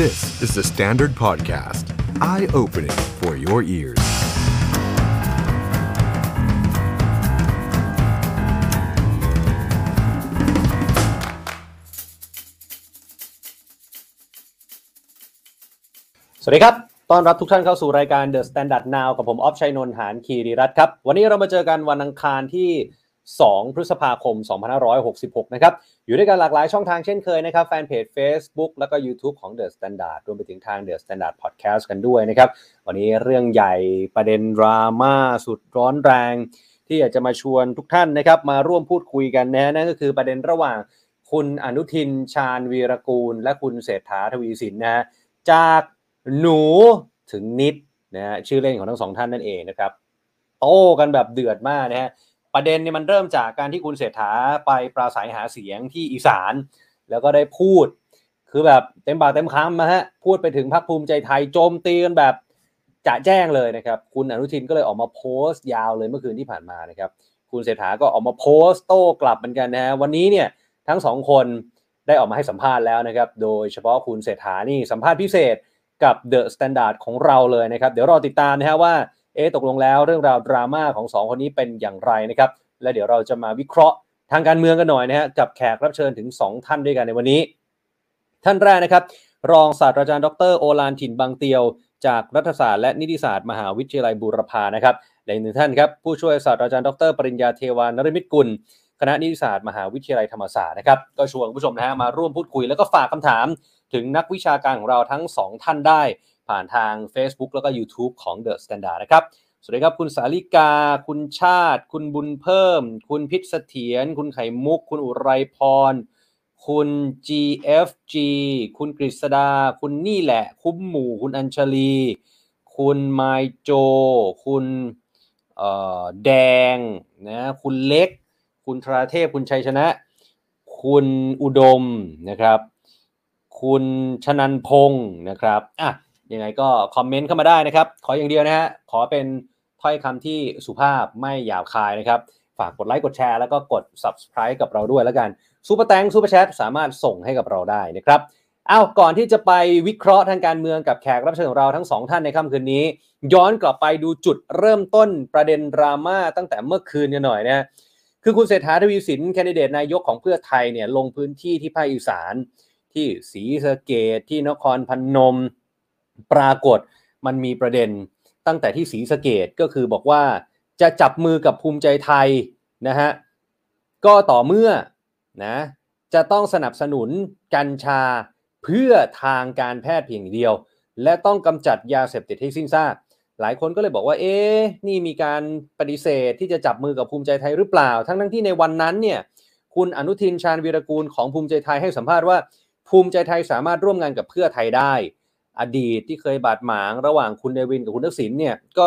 This is the Standard Podcast. Eye-opening for your ears. สวัสดีครับ ต้อนรับทุกท่านเข้าสู่รายการ The Standard Now กับผม ออฟชัยนนท์หานคีรีรัตน์ครับ วันนี้เรามาเจอกันวันอังคารที่ 2 พฤษภาคม 2566 นะครับ อยู่ด้วยกันหลากหลายช่องทางเช่นเคยนะครับ แฟนเพจ Facebook แล้วก็ YouTube ของ The Standard รวมไปถึงทาง The Standard Podcast กันด้วยนะครับ วันนี้เรื่องใหญ่ประเด็นดราม่าสุดร้อนแรง ที่อยากจะมาชวนทุกท่านนะครับ มาร่วมพูดคุยกันนะนั่นก็คือประเด็นระหว่างคุณอนุทินชาญวีรกูล และคุณเศรษฐาทวีสินนะฮะจากหนูถึงนิดนะฮะชื่อเล่นของทั้งสองท่านนั่นเองนะครับ โต้กันแบบเดือดมากนะฮะ ประเด็นเนี่ยมันเริ่มจากการที่คุณเศรษฐาไปปราศัยหาเสียงที่อีสาน แล้วก็ได้พูด คือแบบเต็มปากเต็มคำนะฮะพูดไปถึงพรรคภูมิใจไทยโจมตีกันแบบจะแจ้งเลยนะครับ คุณอนุทินก็เลยออกมาโพสต์ยาวเลยเมื่อคืนที่ผ่านมานะครับ คุณเศรษฐาก็ออกมาโพสต์โต้กลับเหมือนกันนะฮะวันนี้เนี่ยทั้งสองคนได้ออกมาให้สัมภาษณ์แล้วนะครับ โดยเฉพาะคุณเศรษฐานี่สัมภาษณ์พิเศษกับ The Standard ของเราเลยนะครับ เดี๋ยวรอติดตามนะฮะว่า เอ๊ะตกลงแล้วเรื่องราวดราม่าของสองคนนี้เป็นอย่างไรนะครับ และเดี๋ยวเราจะมาวิเคราะห์ทางการเมืองกันหน่อยนะฮะกับแขกรับเชิญถึง 2 ท่านด้วยกันในวันนี้ ท่านแรกนะครับ รองศาสตราจารย์ดรโอลานถิ่นบางเตียว จากรัฐศาสตร์และนิติศาสตร์มหาวิทยาลัยบูรพานะครับและอีกหนึ่งท่านครับผู้ช่วยศาสตราจารย์ดรปริญญาเทวานรมิตกุลคณะนิติศาสตร์มหาวิทยาลัยธรรมศาสตร์นะครับก็ชวนผู้ชมนะฮะมาร่วมพูดคุยแล้วก็ฝากคำถามถึงนักวิชาการของเราทั้ง 2 ท่านได้ ผ่านทาง Facebook แล้วก็ YouTube ของ The Standard นะครับ สวัสดีครับ คุณสาลิกา คุณชาติ คุณบุญเพิ่ม คุณพิษเสถียรคุณไข่มุก คุณอุไรพร คุณ GFG คุณกฤษดา คุณนี่แหละ คุ้มหมู่ คุณอัญชลี คุณไมโจ คุณเอ่อแดงนะคุณเล็ก คุณธราเทพ คุณชัยชนะ คุณอุดมนะครับ คุณชนันพงศ์นะครับอะ ยังไงก็ comment เข้ามาได้นะครับ ขออย่างเดียวนะฮะขอเป็นถ้อยคำที่สุภาพไม่หยาบคายนะครับ ฝากกดไลค์กดแชร์แล้วก็กด subscribe กับเราด้วยแล้วกัน Super Thanks Super Chat สามารถส่งให้กับเราได้นะครับอ้าวก่อนที่จะไปวิเคราะห์ทางการเมืองกับแขกรับเชิญของเราทั้งสองท่านในค่ำคืนนี้ ย้อนกลับไปดูจุดเริ่มต้นประเด็นดราม่าตั้งแต่เมื่อคืนกันหน่อยนะคือคุณเศรษฐาทวีสินแคนดิเดตนายกของเพื่อไทยเนี่ยลงพื้นที่ที่ภาคอีสาน ที่ศรีสะเกดที่นครพนม ปรากฏมันมีประเด็นตั้งแต่ที่ศรีสะเกดก็คือบอกว่าจะจับมือกับภูมิใจไทยนะฮะก็ต่อเมื่อนะจะต้องสนับสนุนกัญชาเพื่อทางการแพทย์เพียงเดียว และต้องกำจัดยาเสพติดให้สิ้นซากหลายคนก็เลยบอกว่า เอ๊นี่มีการปฏิเสธที่จะจับมือกับภูมิใจไทยหรือเปล่า ทั้งทั้งที่ในวันนั้นเนี่ยคุณอนุทินชาญวีรกูลของภูมิใจไทยให้สัมภาษณ์ว่า ภูมิใจไทยสามารถร่วมงานกับเพื่อไทยได้ อดีตที่เคยบาดหมางระหว่างคุณเนวินกับคุณทักษิณเนี่ยก็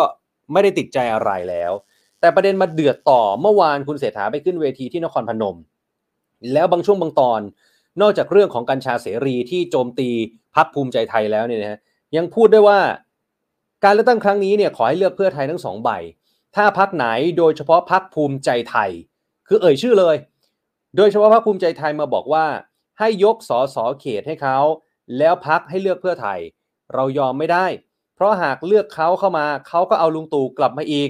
ไม่ได้ติดใจอะไรแล้ว แต่ประเด็นมาเดือดต่อเมื่อวานคุณเศรษฐาไปขึ้นเวทีที่นครพนม แล้วบางช่วงบางตอน นอกจากเรื่องของกัญชาเสรีที่โจมตีพักภูมิใจไทยแล้วเนี่ยนะยังพูดได้ว่าการเลือกตั้งครั้งนี้เนี่ยขอให้เลือกเพื่อไทยทั้งสองใบ ถ้าพักไหนโดยเฉพาะพักภูมิใจไทย คือเอ่ยชื่อเลย โดยเฉพาะพักภูมิใจไทยมาบอกว่า ให้ยกสอสอเขตให้เขา แล้วพักให้เลือกเพื่อไทย เรายอมไม่ได้ เพราะหากเลือกเขาเข้ามาเขาก็เอาลุงตู่กลับมาอีก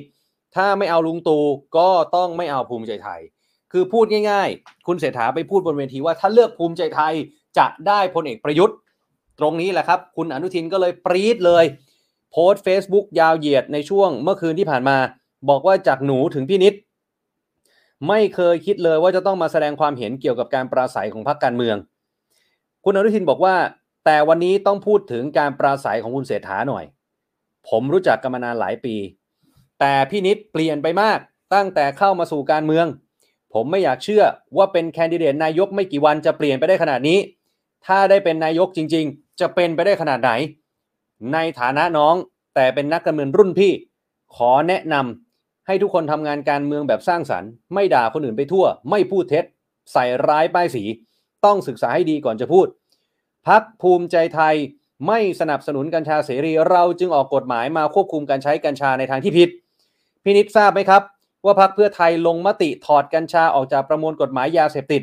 ถ้าไม่เอาลุงตู่ก็ต้องไม่เอาภูมิใจไทย คือพูดง่าย ๆ คุณเศรษฐาไปพูดบนเวทีว่าถ้าเลือกภูมิใจไทยจะได้พลเอกประยุทธ์ ตรงนี้แหละครับ คุณอนุทินก็เลยปรี๊ดเลย โพสต์ Facebook ยาวเหยียดในช่วงเมื่อคืนที่ผ่านมา บอกว่าจากหนูถึงพี่นิดไม่เคยคิดเลยว่าจะต้องมาแสดงความเห็นเกี่ยวกับการปราศัยของพรรคการเมือง คุณอนุทินบอกว่า แต่วันนี้ต้องพูดถึงการปราศัยของคุณเศรษฐาหน่อย ผมรู้จักกันมานานหลายปี แต่พี่นิดเปลี่ยนไปมากตั้งแต่เข้ามาสู่การเมือง ผมไม่อยากเชื่อว่าเป็นแคนดิเดตนายกไม่กี่วันจะเปลี่ยนไปได้ขนาดนี้ ถ้าได้เป็นนายกจริง ๆ จะเป็นไปได้ขนาดไหน ในฐานะน้องแต่เป็นนักการเมืองรุ่นพี่ ขอแนะนำให้ทุกคนทำงานการเมืองแบบสร้างสรรค์ ไม่ด่าคนอื่นไปทั่ว ไม่พูดเท็จ ใส่ร้ายป้ายสี ต้องศึกษาให้ดีก่อนจะพูด พักภูมิใจไทยไม่สนับสนุนกัญชาเสรี เราจึงออกกฎหมายมาควบคุมการใช้กัญชาในทางที่ผิดพินิษทราบไหมครับ ว่าพักเพื่อไทยลงมติถอดกัญชาออกจากประมวลกฎหมายยาเสพติด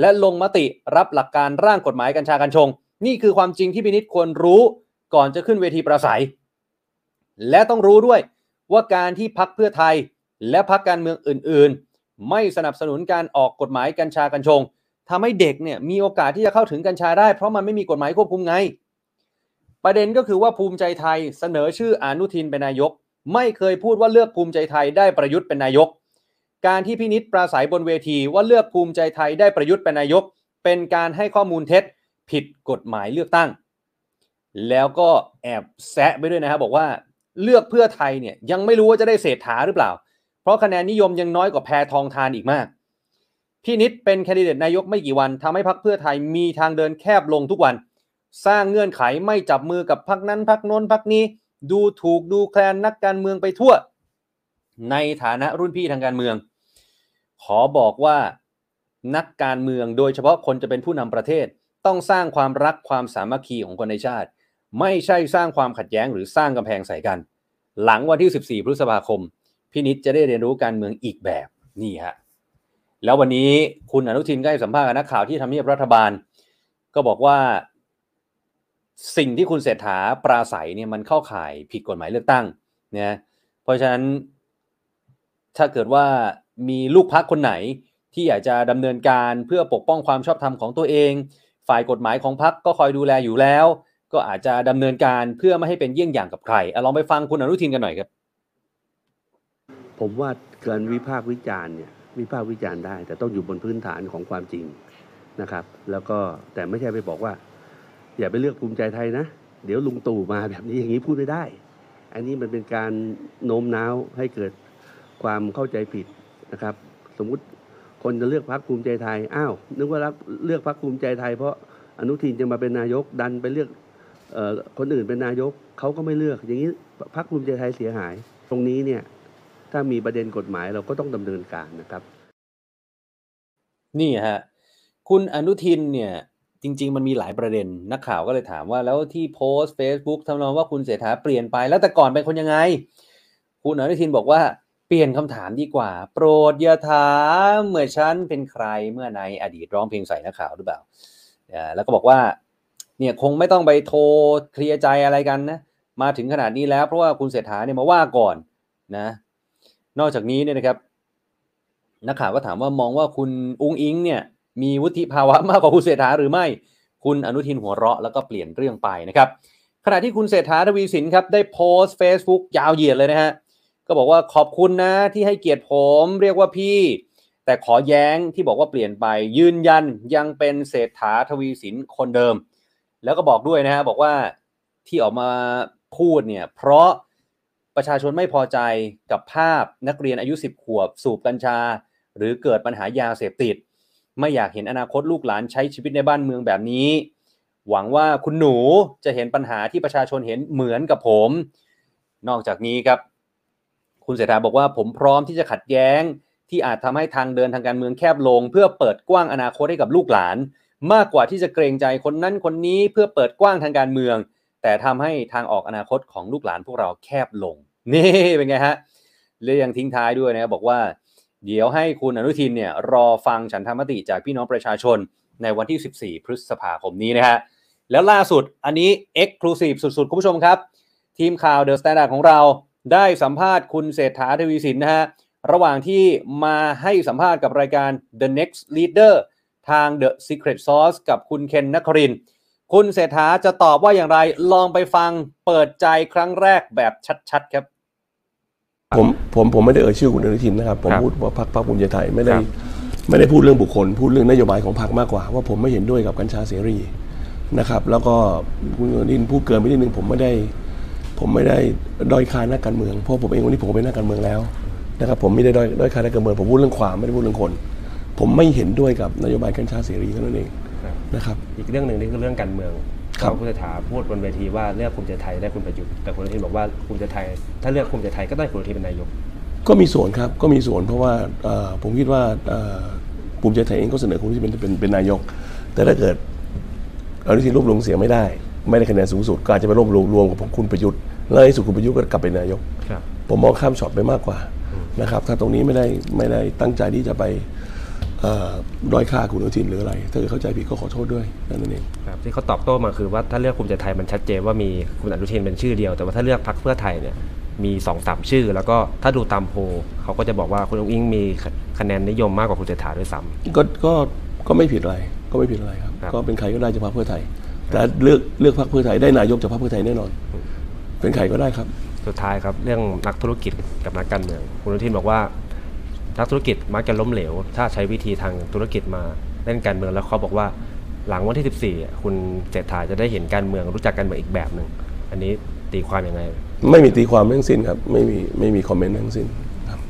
และลงมติรับหลักการร่างกฎหมายกัญชากัญชง นี่คือความจริงที่พินิษควรรู้ก่อนจะขึ้นเวทีประสัย และต้องรู้ด้วยว่าการที่พักเพื่อไทยและพักการเมืองอื่น ๆ ไม่สนับสนุนการออกกฎหมายกัญชากัญชง ทำให้เด็กเนี่ยมีโอกาสที่จะเข้าถึงกัญชาได้ เพราะมันไม่มีกฎหมายควบคุมไง ประเด็นก็คือว่าภูมิใจไทยเสนอชื่ออนุทินเป็นนายก ไม่เคยพูดว่าเลือกภูมิใจไทยได้ประยุทธ์เป็นนายก การที่พินิษปราศัยบนเวทีว่าเลือกภูมิใจไทยได้ประยุทธ์เป็นนายก เป็นการให้ข้อมูลเท็จ ผิดกฎหมายเลือกตั้ง แล้วก็แอบแซะไปด้วยนะครับบอกว่าเลือกเพื่อไทยเนี่ยยังไม่รู้ว่าจะได้เศรษฐาหรือเปล่า เพราะคะแนนนิยมยังน้อยกว่าแพทองทานอีกมาก พี่นิดเป็นแคนดิเดตนายกไม่กี่วันทำให้พักเพื่อไทยมีทางเดินแคบลงทุกวัน สร้างเงื่อนไขไม่จับมือกับพักนั้นพักโน้นพักนี้ ดูถูกดูแคลนนักการเมืองไปทั่ว ในฐานะรุ่นพี่ทางการเมือง ขอบอกว่านักการเมืองโดยเฉพาะคนจะเป็นผู้นำประเทศ ต้องสร้างความรักความสามัคคีของคนในชาติ ไม่ใช่สร้างความขัดแย้งหรือสร้างกำแพงใส่กัน หลังวันที่ 14 พฤษภาคมพี่นิดจะได้เรียนรู้การเมืองอีกแบบนี่ฮะ แล้ววันนี้คุณอนุทินก็ให้สัมภาษณ์กับนักข่าวที่ทำเนียบรัฐบาล ก็บอกว่า สิ่งที่คุณเศรษฐาปราศัยเนี่ยมันเข้าข่ายผิดกฎหมายเลือกตั้งนะเพราะฉะนั้น ถ้าเกิดว่ามีลูกพักคนไหนที่อยากจะดำเนินการเพื่อปกป้องความชอบธรรมของตัวเอง ฝ่ายกฎหมายของพักก็คอยดูแลอยู่แล้ว ก็อาจจะดำเนินการเพื่อไม่ให้เป็นเยี่ยงอย่างกับใครอลองไปฟังคุณอนุทินกันหน่อยครับ ผมว่าการวิพากษ์วิจารณ์เนี่ย วิพากษ์วิจารณ์ได้ แต่ต้องอยู่บนพื้นฐานของความจริงนะครับ แล้วก็แต่ไม่ใช่ไปบอกว่า อย่าไปเลือกภูมิใจไทยนะ เดี๋ยวลุงตู่มาแบบนี้อย่างนี้พูดไม่ได้ อันนี้มันเป็นการโน้มน้าวให้เกิดความเข้าใจผิดนะครับ สมมุติคนจะเลือกพรรคภูมิใจไทยอ้าวนึกว่ารับเลือกพรรคภูมิใจไทย เพราะอนุทินจะมาเป็นนายกดันไปเลือกเอ่อคนอื่นเป็นนายกเขาก็ไม่เลือก อย่างนี้พรรคภูมิใจไทยเสียหาย ตรงนี้เนี่ย ถ้ามีประเด็นกฎหมายเราก็ต้องดำเนินการนะครับ นี่ฮะคุณอนุทินเนี่ยจริง ๆ มันมีหลายประเด็นนักข่าวก็เลยถามว่าแล้วที่โพสต์ Facebook ทำนองว่าคุณเศรษฐาเปลี่ยนไปแล้วแต่ก่อนเป็นคนยังไง คุณอนุทินบอกว่าเปลี่ยนคำถามดีกว่า โปรดอย่าถามเมื่อฉันเป็นใครเมื่อในอดีตร้องเพลงใส่นักข่าวหรือเปล่าอ่าแล้วก็บอกว่าเนี่ยคงไม่ต้องไปโทรเคลียร์ใจอะไรกันนะมาถึงขนาดนี้แล้วเพราะว่าคุณเศรษฐาเนี่ยมาว่าก่อนนะ นอกจากนี้เนี่ยนะครับนักข่าวก็ถามว่ามองว่าคุณอุ้งอิงเนี่ยมีวุฒิภาวะมากกว่าคุณเศรษฐาหรือไม่ คุณอนุทินหัวเราะแล้วก็เปลี่ยนเรื่องไปนะครับ ขณะที่คุณเศรษฐาทวีสินครับได้โพสต์ Facebook ยาวเหยียดเลยนะฮะก็บอกว่าขอบคุณนะที่ให้เกียรติผมเรียกว่าพี่ แต่ขอแย้งที่บอกว่าเปลี่ยนไปยืนยันยังเป็นเศรษฐาทวีสินคนเดิม แล้วก็บอกด้วยนะฮะบอกว่าที่ออกมาพูดเนี่ยเพราะ ประชาชนไม่พอใจกับภาพนักเรียนอายุ 10 ขวบ สูบกัญชา หรือเกิดปัญหายาเสพติด ไม่อยากเห็นอนาคตลูกหลานใช้ชีวิตในบ้านเมืองแบบนี้ หวังว่าคุณหนูจะเห็นปัญหาที่ประชาชนเห็นเหมือนกับผม นอกจากนี้ครับ คุณเศรษฐาบอกว่าผมพร้อมที่จะขัดแย้ง ที่อาจทำให้ทางเดินทางการเมืองแคบลง เพื่อเปิดกว้างอนาคตให้กับลูกหลาน มากกว่าที่จะเกรงใจคนนั้นคนนี้เพื่อเปิดกว้างทางการเมือง แต่ทำให้ทางออกอนาคตของลูกหลานพวกเราแคบลง นี่เป็นไงฮะเลยยังทิ้งท้ายด้วยนะบอกว่า เดี๋ยวให้คุณอนุทินเนี่ยรอฟังฉันธรรมติจากพี่น้องประชาชนในวันที่ 14 พฤษภาคมนี้นะฮะแล้วล่าสุดอันนี้ Exclusive สุดๆ คุณผู้ชมครับ ทีมข่าว The Standard ของเราได้สัมภาษณ์คุณเศรษฐาทวีสินนะฮะระหว่างที่มาให้สัมภาษณ์กับรายการ The Next Leader ทาง The Secret Sauce กับคุณเคนนักครินทร์ คุณเศรษฐาจะตอบว่าอย่างไร ลองไปฟังเปิดใจครั้งแรกแบบชัดๆครับ ผมผมผมไม่ได้เอ่ยชื่อคุณอนุทินนะครับ ผมครับพูดว่าพรรคพรรคภูมิใจไทยไม่ได้ครับไม่ได้พูดเรื่องบุคคล พูดเรื่องนโยบายของพรรคมากกว่า ว่าผมไม่เห็นด้วยกับกัญชาเสรีนะครับ แล้วก็คุณอนุทินพูดเกินไปนิดนึงผมไม่ได้ผมไม่ได้ด้อยค่านักการเมืองเพราะผมเองวันนี้ผมก็เป็นนักการเมืองแล้วนะครับผมไม่ได้ด้อยด้อยค่านักการเมืองผมพูดเรื่องความไม่ได้พูดเรื่องคน ผมไม่เห็นด้วยกับนโยบายกัญชาเสรีเท่านั้นเองครับ นะครับ อีกเรื่องหนึ่งนี่คือเรื่องการเมืองครับเพาะคุณเศรษฐาพูดบนเวทีว่าเลือกภูมิใจไทยได้คุณประยุทธ์แต่คุณอนุทินบอกว่าภูมิใจไทย ถ้าเลือกภูมิใจไทยก็ได้คุณอนุทินเป็นนายก ก็มีส่วนครับก็มีส่วนเพราะว่าเอ่อผมคิดว่าเอ่อภูมิใจไทยเองก็เสนอคุณที่เป็นเป็นเป็นนายก แต่ถ้าเกิดอนุทินรวบรวมเสียงไม่ได้ ไม่ได้คะแนนสูงสุดก็อาจจะไปรวบรวมรวมกับคุณประยุทธ์แล้วในที่สุดคุณประยุทธ์ก็กลับเป็นนายกครับผมมองข้ามช็อตไปมากกว่านะครับถ้าตรงนี้ไม่ได้ไม่ได้ตั้งใจที่จะไปเอ่อ ด้อยค่าคุณอนุทินหรืออะไร ถ้าเกิดเข้าใจผิดก็ขอโทษด้วยนั่นเองครับที่เขาตอบโต้มาคือว่าถ้าเลือกภูมิใจไทยมันชัดเจนว่ามีคุณอนุทินเป็นชื่อเดียว แต่ว่าถ้าเลือกพรรคเพื่อไทยเนี่ยมีสองสามชื่อ แล้วก็ถ้าดูตามโพลเขาก็จะบอกว่าคุณอุ้งอิงมีคะแนนนิยมมากกว่าคุณเศรษฐาด้วยซ้ำก็ก็ก็ไม่ผิดอะไรก็ไม่ผิดอะไรครับครับ ก็เป็นใครก็ได้จากพรรคเพื่อไทย แต่เลือกเลือกพรรคเพื่อไทยได้นายกจากพรรคเพื่อไทยแน่นอน เป็นใครก็ได้ครับ สุดท้ายครับเรื่องนักธุรกิจกับนักการเมืองคุณอนุทินบอกว่า นักธุรกิจมักจะล้มเหลว ถ้าใช้วิธีทางธุรกิจมาเล่นการเมืองแล้วเขาบอกว่าหลังวันที่ 14อะคุณเศรษฐาจะได้เห็นการเมืองรู้จักการเมืองอีกแบบหนึ่งอันนี้ตีความยังไง ไม่มีตีความทั้งสิ้นครับ ไม่มีไม่มีคอมเมนต์ทั้งสิ้นครับ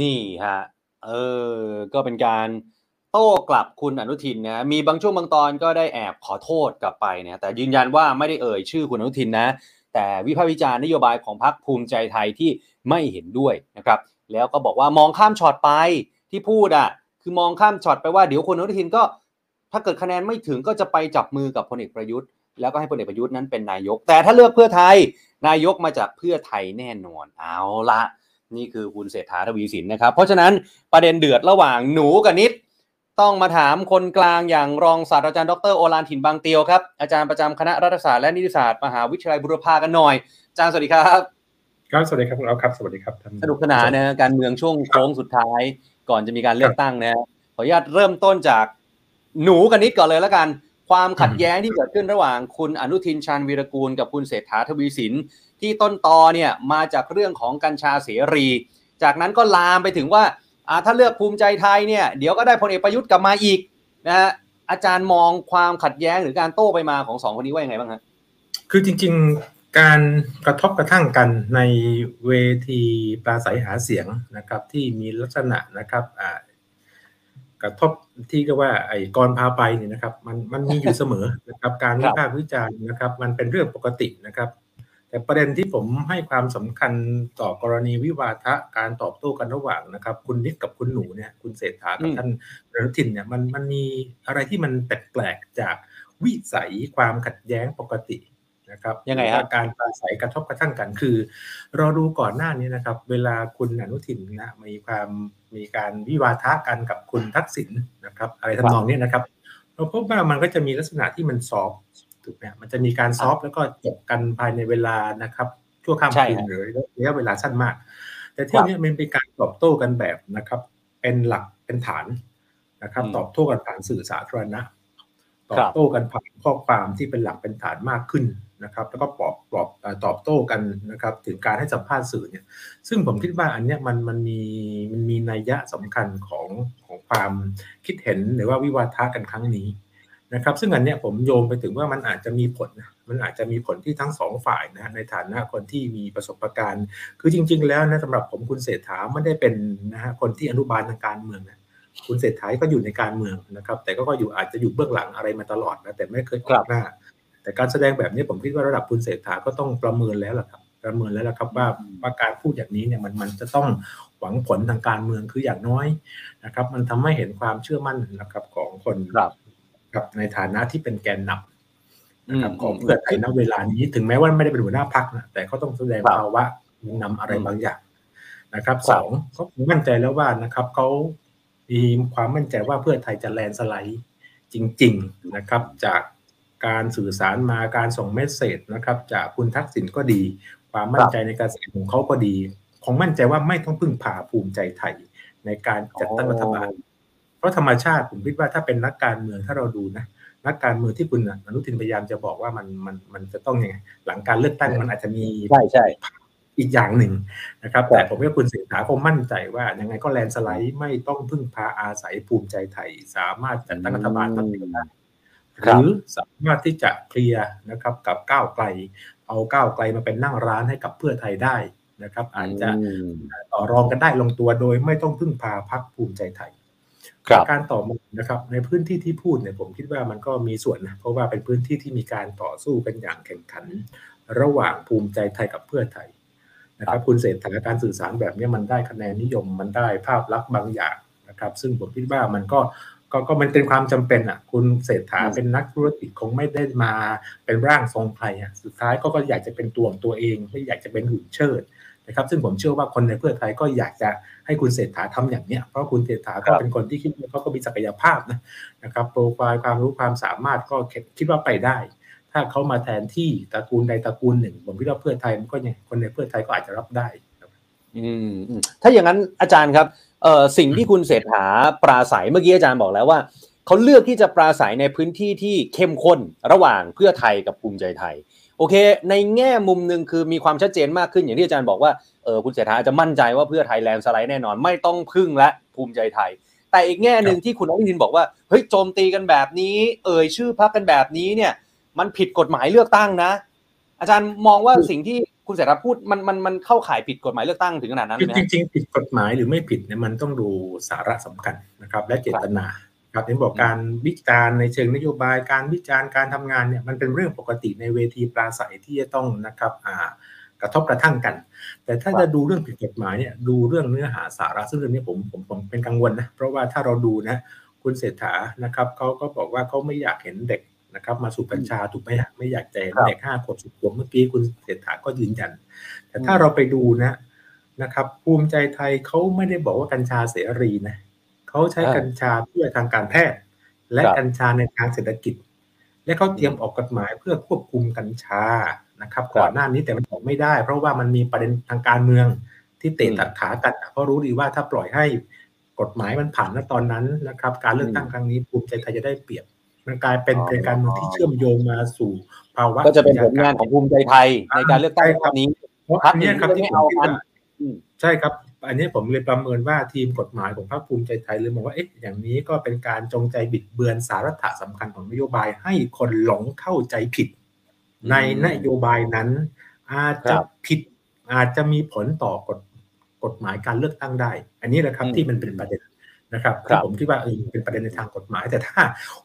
นี่ฮะเออก็เป็นการโต้กลับคุณอนุทินนะมีบางช่วงบางตอนก็ได้แอบขอโทษกลับไปเนี่ยแต่ยืนยันว่าไม่ได้เอ่ยชื่อคุณอนุทินนะ แต่วิพากษ์วิจารณ์นโยบายของพรรคภูมิใจไทยที่ไม่เห็นด้วยนะครับ แล้วก็บอกว่ามองข้ามช็อตไปที่พูดอะคือมองข้ามช็อตไปว่าเดี๋ยวคุณอนุทินก็ถ้าเกิดคะแนนไม่ถึงก็จะไปจับมือกับพลเอกประยุทธ์ แล้วก็ให้พลเอกประยุทธ์นั้นเป็นนายก แต่ถ้าเลือกเพื่อไทยนายกมาจากเพื่อไทยแน่นอนเอาละนี่คือคุณเศรษฐาทวีสินนะครับ เพราะฉะนั้นประเด็นเดือดระหว่างหนูกับนิด ต้องมาถามคนกลางอย่างรองศาสตราจารย์ดรโอลานถิ่นบางเตียวครับอาจารย์ประจำคณะรัฐศาสตร์และนิติศาสตร์มหาวิทยาลัยบุรพากันหน่อยอาจารย์สวัสดีครับ ครับสวัสดีครับคุณเอาครับสวัสดีครับท่านสนุกสนานนะการเมืองช่วงโค้งสุดท้าย ก่อนจะมีการเลือกตั้งนะขออนุญาตเริ่มต้นจากหนูกับนิดก่อนเลยแล้วกัน ความขัดแย้งที่เกิดขึ้นระหว่างคุณอนุทินชาญวีรกูลกับคุณเศรษฐาทวีสิน ที่ต้นตอเนี่ยมาจากเรื่องของกัญชาเสรี จากนั้นก็ลามไปถึงว่าอ่าถ้าเลือกภูมิใจไทยเนี่ยเดี๋ยวก็ได้พลเอกประยุทธ์กลับมาอีกนะฮะอาจารย์มองความขัดแย้งหรือการโต้ไปมาของสองคนนี้ว่ายังไงบ้างฮะคือจริง ๆ การกระทบกระทั่งกันในเวทีปราศัยหาเสียงนะครับที่มีลักษณะนะครับอ่ากระทบที่เรียกว่าไอ้กรพาไปเนี่ยนะครับมันมันมีอยู่เสมอนะครับการวิพากษ์วิจารณ์นะครับ มันเป็นเรื่องปกตินะครับ แต่ประเด็นที่ผมให้ความสำคัญต่อกรณีวิวาทะการตอบโต้กันระหว่างนะครับ คุณนิดกับคุณหนูเนี่ยคุณเศรษฐากับอืมท่านอนุทินเนี่ยมันมันมีอะไรที่มันแปลกๆจากวิสัยความขัดแย้งปกติ นะครับยังไงหรือฮะว่าการปราศัยกระทบกระทั่งกันคือ เราดูก่อนหน้านี้นะครับ เวลาคุณอนุทินนะมีความมีการวิวาทะกันกับคุณทักษิณนะครับ อะไรทำนองเนี้ยนะครับ เราพบว่ามันก็จะมีลักษณะที่มันซอฟต์ถูกไหมมันจะมีการซอฟต์แล้วก็จบกันภายในเวลานะครับชั่วข้ามใช่คืนฮะหรือระยะเวลาสั้นมาก แต่เที่ยวนี้มันเป็นการตอบโต้กันแบบนะครับ เป็นหลักเป็นฐานนะครับอืมตอบโต้กันผ่านสื่อสาธารณะตอครับบโต้กันผ่านข้อความที่เป็นหลักเป็นฐานมากขึ้น นะครับแล้วก็ปอบปอบตอบโต้กันนะครับถึงการให้สัมภาษณ์สื่อเนี่ยซึ่งผมคิดว่าอันเนี้ยมันมันมีมันมีนัยยะสำคัญของของความคิดเห็นหรือว่าวิวาทะกันครั้งนี้นะครับซึ่งอันเนี้ยผมโยงไปถึงว่ามันอาจจะมีผล มันอาจจะมีผลที่ทั้งสองฝ่ายนะในฐานะคนที่มีประสบการณ์ คือจริง ๆ แล้วนะสำหรับผมคุณเศรษฐาไม่ได้เป็นนะฮะคนที่อนุบาลทางการเมืองนะคุณเศรษฐาก็อยู่ในการเมืองนะครับ แต่ก็ก็อยู่อาจจะอยู่เบื้องหลังอะไรมาตลอดนะแต่ไม่เคยออกหน้า แต่การแสดงแบบนี้ผมคิดว่าระดับคุณเศรษฐาก็ต้องประเมินแล้วล่ะครับประเมินแล้วล่ะครับว่าว่าการพูดอย่างนี้เนี่ยมันมันจะต้องหวังผลทางการเมืองคืออย่างน้อยนะครับ มันทำให้เห็นความเชื่อมั่นนะครับของคนครับกับในฐานะที่เป็นแกนนำนะครับอืมของเพื่อไทยณเวลานี้ถึงแม้ว่าไม่ได้เป็นหัวหน้าพักนะแต่เขาต้องแสดงครับภาวะนำอะไรบางอย่างนะครับครับสองเขามั่นใจแล้วว่านะครับเขามีความมั่นใจว่าเพื่อไทยจะแลนด์สไลด์จริง ๆ นะครับ จาก การสื่อสารมาการส่งเมสเซจนะครับ จากคุณทักษิณก็ดี ความมั่นใจในการเสียงของเขาก็ดีคงมั่นใจว่าไม่ต้องพึ่งพาภูมิใจไทยในการจัดตั้งรัฐบาล เพราะธรรมชาติผมคิดว่าถ้าเป็นนักการเมืองถ้าเราดูนะนักการเมืองที่คุณอนุทินพยายามจะบอกว่ามันมันมันจะต้องยังไงหลังการเลือกตั้งมันอาจจะมีใช่ใช่อีกอย่างหนึ่งนะครับครับแต่ผมว่าคุณเศรษฐาคงมั่นใจว่ายังไงก็แลนด์สไลด์ไม่ต้องพึ่งพาอาศัยภูมิใจไทย สามารถจัดตั้งรัฐบาลทำเองได้ หครับรือสามารถที่จะเคลียร์นะครับกับก้าวไกล เอาก้าวไกลมาเป็นนั่งร้านให้กับเพื่อไทยได้นะครับ อาจจะอืมต่อรองกันได้ลงตัวโดยไม่ต้องพึ่งพาพรรคภูมิใจไทยครับการต่อมานะครับในพื้นที่ที่พูดเนี่ยผมคิดว่ามันก็มีส่วนนะเพราะว่าเป็นพื้นที่ที่มีการต่อสู้กันอย่างแข่งขัน ระหว่างภูมิใจไทยกับเพื่อไทยนะครับคุณเศรษฐาการสื่อสารแบบนี้มันได้คะแนนนิยมมันได้ภาพลักษณ์บางอย่างนะครับ ซึ่งผมคิดว่ามันก็ ก็ก็มันเป็นความจำเป็นอะ คุณเศรษฐาอืมเป็นนักธุรกิจคงไม่ได้มาเป็นร่างทรงใครอะสุดท้ายก็ก็อยากจะเป็นตัวของตัวเอง ไม่อยากจะเป็นหุ่นเชิดในนะครับ ซึ่งผมเชื่อว่าคนในเพื่อไทยก็อยากจะให้คุณเศรษฐาทำอย่างเนี้ยเพราะคุณเศรษฐาก็เป็นคนที่คิดว่าเขาก็มีศักยภาพนะนะครับโปรไฟล์ความรู้ความสามารถก็คิดว่าไปได้ ถ้าเขามาแทนที่ตระกูลใดตระกูลหนึ่งผมคิดว่าเพื่อไทยมันก็ยังคนในเพื่อไทยก็อาจจะรับได้อืมอืม ถ้าอย่างนั้นอาจารย์ครับสิ่งที่คุณเศรษฐาปราศัยเมื่อกี้อาจารย์บอกแล้วว่าเขาเลือกที่จะปราศัยในพื้นที่ที่เข้มข้นระหว่างเพื่อไทยกับภูมิใจไทย โอเค ในแง่มุมหนึ่งคือมีความชัดเจนมากขึ้นอย่างที่อาจารย์บอกว่าเออคุณเศรษฐาจะมั่นใจว่าเพื่อไทยแลนด์สไลด์แน่นอน ไม่ต้องพึ่งและภูมิใจไทย แต่อีกแง่หนึ่งที่คุณอนุทินบอกว่าเฮ้ยโจมตีกันแบบนี้ เอ่ยชื่อพักกันแบบนี้เนี่ย มันผิดกฎหมายเลือกตั้งนะ อาจารย์มองว่าสิ่งที่ คุณเศรษฐาพูดมันมันมันเข้าข่ายผิดกฎหมายเลือกตั้งถึงขนาดนั้นไหมจริงๆผิดกฎหมายหรือไม่ผิดเนี่ยมันต้องดูสาระสำคัญนะครับ และเจตนาครับที่บอกการวิจารณ์ในเชิงนโยบายการวิจารณ์การทำงานเนี่ยมันเป็นเรื่องปกติในเวทีปราศัยที่จะต้องนะครับอ่ากระทบกระทั่งกัน แต่ถ้าจะดูเรื่องผิดกฎหมายเนี่ยดูเรื่องเนื้อหาสาระซึ่งเรื่องนี้ผมผมผมเป็นกังวลนะเพราะว่าถ้าเราดูนะคุณเศรษฐานะครับเขาก็บอกว่าเขาไม่อยากเห็นเด็ก นะครับ มาสู่กัญชาถูกไหมฮะไม่อยากจะเห็นเด็กห้าขวบสิบขวบเมื่อกี้คุณเศรษฐาก็ยืนยัน แต่ถ้าเราไปดูนะนะครับ ภูมิใจไทยเขาไม่ได้บอกว่ากัญชาเสรีนะเขาใช้กัญชาเพื่อทางการแพทย์ และกัญชาในทางเศรษฐกิจ และเขาเตรียมออกกฎหมายเพื่อควบคุมกัญชานะครับ ก่อนหน้านี้แต่มันออกไม่ได้ เพราะว่ามันมีประเด็นทางการเมืองที่เตะตัดขากันเพราะรู้ดีว่าถ้าปล่อยให้กฎหมายมันผ่านณตอนนั้นนะครับ การเลือกตั้งครั้งนี้ภูมิใจไทยจะได้เปรียบ มันกลายเป็นเป็นการเมืองที่เชื่อมโยงมาสู่ภาวะก็จะเป็นผลงานของภูมิใจไทยในการเลือกตั้งครั้งนี้เพราะอันนี้ครับที่ผมคิดว่าอืมใช่ครับ อันนี้ผมเลยประเมินว่าทีมกฎหมายของพรรคภูมิใจไทยเลยมองว่าเอ๊ะอย่างนี้ก็เป็นการจงใจบิดเบือนสาระสำคัญของนโยบายให้คนหลงเข้าใจผิด ในนโยบายนั้น อาจจะครับผิดอาจจะมีผลต่อกฎกฎหมายการเลือกตั้งได้ อันนี้แหละครับอืมที่มันเป็นประเด็น นะครับครับที่ผมคิดว่าเออเป็นประเด็นในทางกฎหมาย แต่ถ้า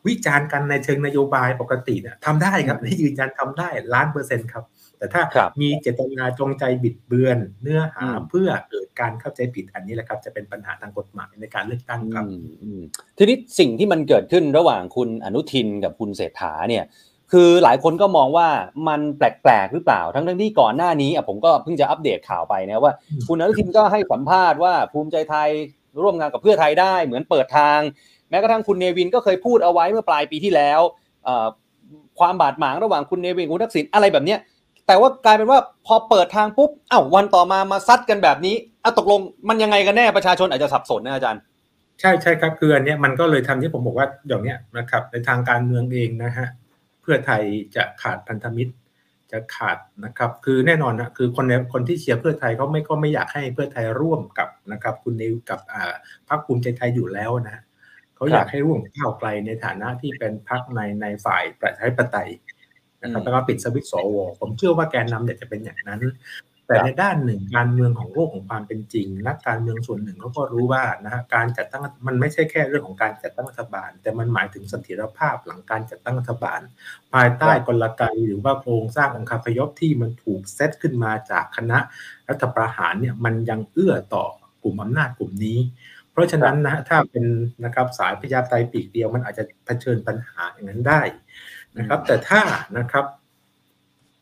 วิจารณ์กันในเชิงนโยบายปกติเนี่ยทำได้ครับนี่ยืนยันทำได้ล้านเปอร์เซ็นต์ครับ แต่ถ้าครับมีเจตนาจงใจบิดเบือน เนื้อหาอืมเพื่อเกิดการเข้าใจผิดอันนี้แหละครับ จะเป็นปัญหาทางกฎหมายในการเลือกตั้งครับอืมอืมทีนี้สิ่งที่มันเกิดขึ้นระหว่างคุณอนุทินกับคุณเศรษฐาเนี่ยคือหลายคนก็มองว่ามันแปลกๆหรือเปล่า ทั้งทั้งๆที่ก่อนหน้านี้อะผมก็เพิ่งจะอัปเดตข่าวไปนะว่าอืมคุณอนุทินก็ให้สัมภาษณ์ว่าภูมิใจไทย ร่วมงานกับเพื่อไทยได้เหมือนเปิดทาง แม้กระทั่งคุณเนวินก็เคยพูดเอาไว้เมื่อปลายปีที่แล้วความบาดหมางระหว่างคุณเนวินกับคุณทักษิณอะไรแบบเนี้ยแต่ว่ากลายเป็นว่าพอเปิดทางปุ๊บอ้าววันต่อมามาซัดกันแบบนี้อะตกลงมันยังไงกันแน่ประชาชนอาจจะสับสนนะอาจารย์ ใช่ใช่ครับคืออันนี้มันก็เลยทำที่ผมบอกว่าอย่างเนี้ยนะครับในทางการเมืองเองนะฮะเพื่อไทยจะขาดพันธมิตร จะขาดนะครับ คือแน่นอนนะคือคนในคนที่เชียร์เพื่อไทยเขาไม่ก็ไม่อยากให้เพื่อไทยร่วมกับนะครับ คุณนิวกับอ่าพรรคภูมิใจไทยอยู่แล้วนะฮะเขาอยากให้ร่วมกับก้าวไกลในฐานะที่เป็นพรรคในในฝ่ายประชาธิปไตยนะครับอืมแล้วก็ปิดสวิตช์สวผมเชื่อว่าแกนนำเนี่ยจะเป็นอย่างนั้น แต่ครับในด้านหนึ่งการเมืองของโลกของความเป็นจริง นักการเมืองส่วนหนึ่งเขาก็รู้ว่านะฮะการจัดตั้งมันไม่ใช่แค่เรื่องของการจัดตั้งรัฐบาล แต่มันหมายถึงเสถียรภาพหลังการจัดตั้งรัฐบาล ภายใต้กลไกหรือว่าโครงสร้างองค์คาพยพที่มันถูกเซตขึ้นมาจากคณะรัฐประหารเนี่ยมันยังเอื้อต่อกลุ่มอำนาจกลุ่มนี้ เพราะฉะนั้นนะฮะถ้าเป็นนะครับสายพญาไตรปีกเดียวมันอาจจะเผชิญปัญหาอย่างนั้นได้นะครับ แต่ถ้านะครับ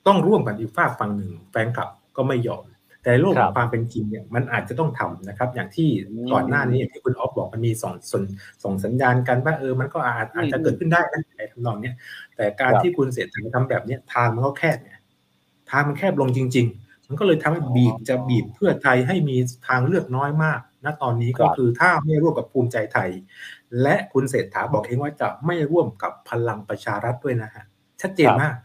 ต้องร่วมกันอีกฝากฝั่งหนึ่งแฟนคลับ ก็ไม่ยอม แต่โลกคขรัอบงความเป็นจริงเนี่ยมันอาจจะต้องทำนะครับ อย่างที่อืมก่อนหน้านี้อย่างที่คุณออฟบอกมันมีส่งส่งส่งสัญญาณกันว่าเออมันก็อาจอาจจะเกิดขึ้นได้นะไอ้ทำนองเนี้ยแต่การครับที่คุณเสร็จทำแบบเนี้ยทางมันก็แคบเนี่ยทางมันแคบลงจริง ๆ มันก็เลยทำให้บีบจะบีบเพื่อไทยให้มีทางเลือกน้อยมากณตอนนี้ก็ครับคือถ้าไม่ร่วมกับภูมิใจไทย และคุณเศรษฐาบอกเองว่าจะไม่ร่วมกับพลังประชารัฐด้วยนะฮะชัดเจนมาก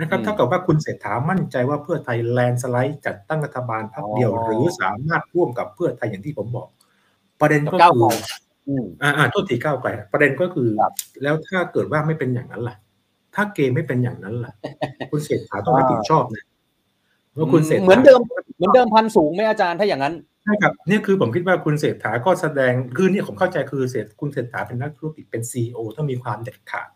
นะครับอืมเท่ากับว่าคุณเศรษฐามั่นใจว่าเพื่อไทยแลนด์สไลด์จัดตั้งรัฐบาลพรรคเดียวอ๋อหรือสามารถร่วมกับเพื่อไทยอย่างที่ผมบอก ประเด็นก็ก้าวคืไกอลอืมอ่าอ่าโทษทีก้าวไกลประเด็นก็คือครับแล้วถ้าเกิดว่าไม่เป็นอย่างนั้นล่ะ ถ้าเกมไม่เป็นอย่างนั้นล่ะ คุณเศรษฐาต้องรับผิดชอบนะว่าคุณเศรษฐาเหมือนเดิมเหมือนเดิมพันสูงไหมอาจารย์ถ้าอย่างนั้นใช่ครับเนี่ยคือผมคิดว่าคุณเศรษฐาก็แสดงคือเนี่ยผมเข้าใจคือเศรษฐคุณเศรษฐาเป็นนักธุรกิจเป็นซีอต้องมีความเด็ดขาด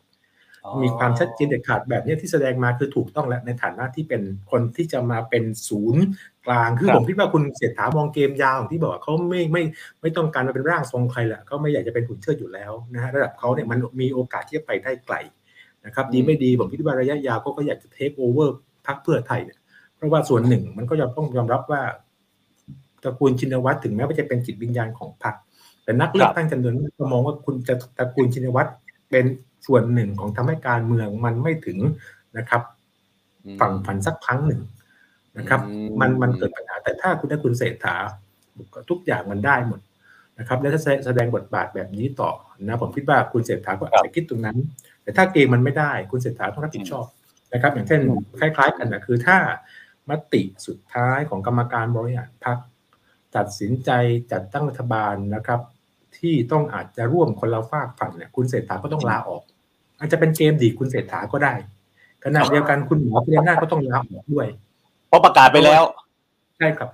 มีความชัดเจนเด็ดขาดแบบเนี้ยที่แสดงมาคือถูกต้องแล้วในฐานะที่เป็นคนที่จะมาเป็นศูนย์กลางคือครับผมคิดว่าคุณเศรษฐามองเกมยาวอย่างที่บอกว่าเขาไม่ไม่ไม่ต้องการมาเป็นร่างทรงใครแหละเขาไม่อยากจะเป็นหุ่นเชิดอยู่แล้วนะฮะระดับเขาเนี่ยมันมีโอกาสที่จะไปได้ไกลนะครับดีไม่ดีผมคิดว่าระยะยาวเขาก็อยากจะเทคโอเวอร์พักเพื่อไทยเนี่ยเพราะว่าส่วนหนึ่งมันก็ยอมต้องยอมรับว่าตระกูลชินวัตรถึงแม้ว่าจะเป็นจิตวิญญาณของพรรคแต่นักเลือกตั้งจำนวนมากก็มองว่าคุณจะตระกูลชินวัตรเป็น ส่วนหนึ่งของทำให้การเมืองมันไม่ถึงนะครับ ฝั่งฝันสักครั้งหนึ่งนะครับอืมมันมันเกิดปัญหาแต่ถ้าคุณได้คุณเศรษฐาทุกอย่างมันได้หมดนะครับ แล้วถ้าแสดงบทบาทแบบนี้ต่อนะผมคิดว่าคุณเศรษฐาก็อาจจะคิดตรงนั้น แต่ถ้าเกมมันไม่ได้คุณเศรษฐาต้องรับผิดชอบนะครับ อย่างเช่นคล้ายๆ กันนะคือถ้ามติสุดท้ายของกรรมการบริหารพรรคตัดสินใจจัดตั้งรัฐบาลนะครับ ที่ต้องอาจจะร่วมคนละฝากฝั่งเนี่ยคุณเศรษฐาก็ต้องลาออก อาจจะเป็นเกมดีคุณเศรษฐาก็ได้ขณะเดียวกันคุณหมอพิรนาถก็ต้องลาออกด้วย เพราะประกาศไปแล้วใช่ครับ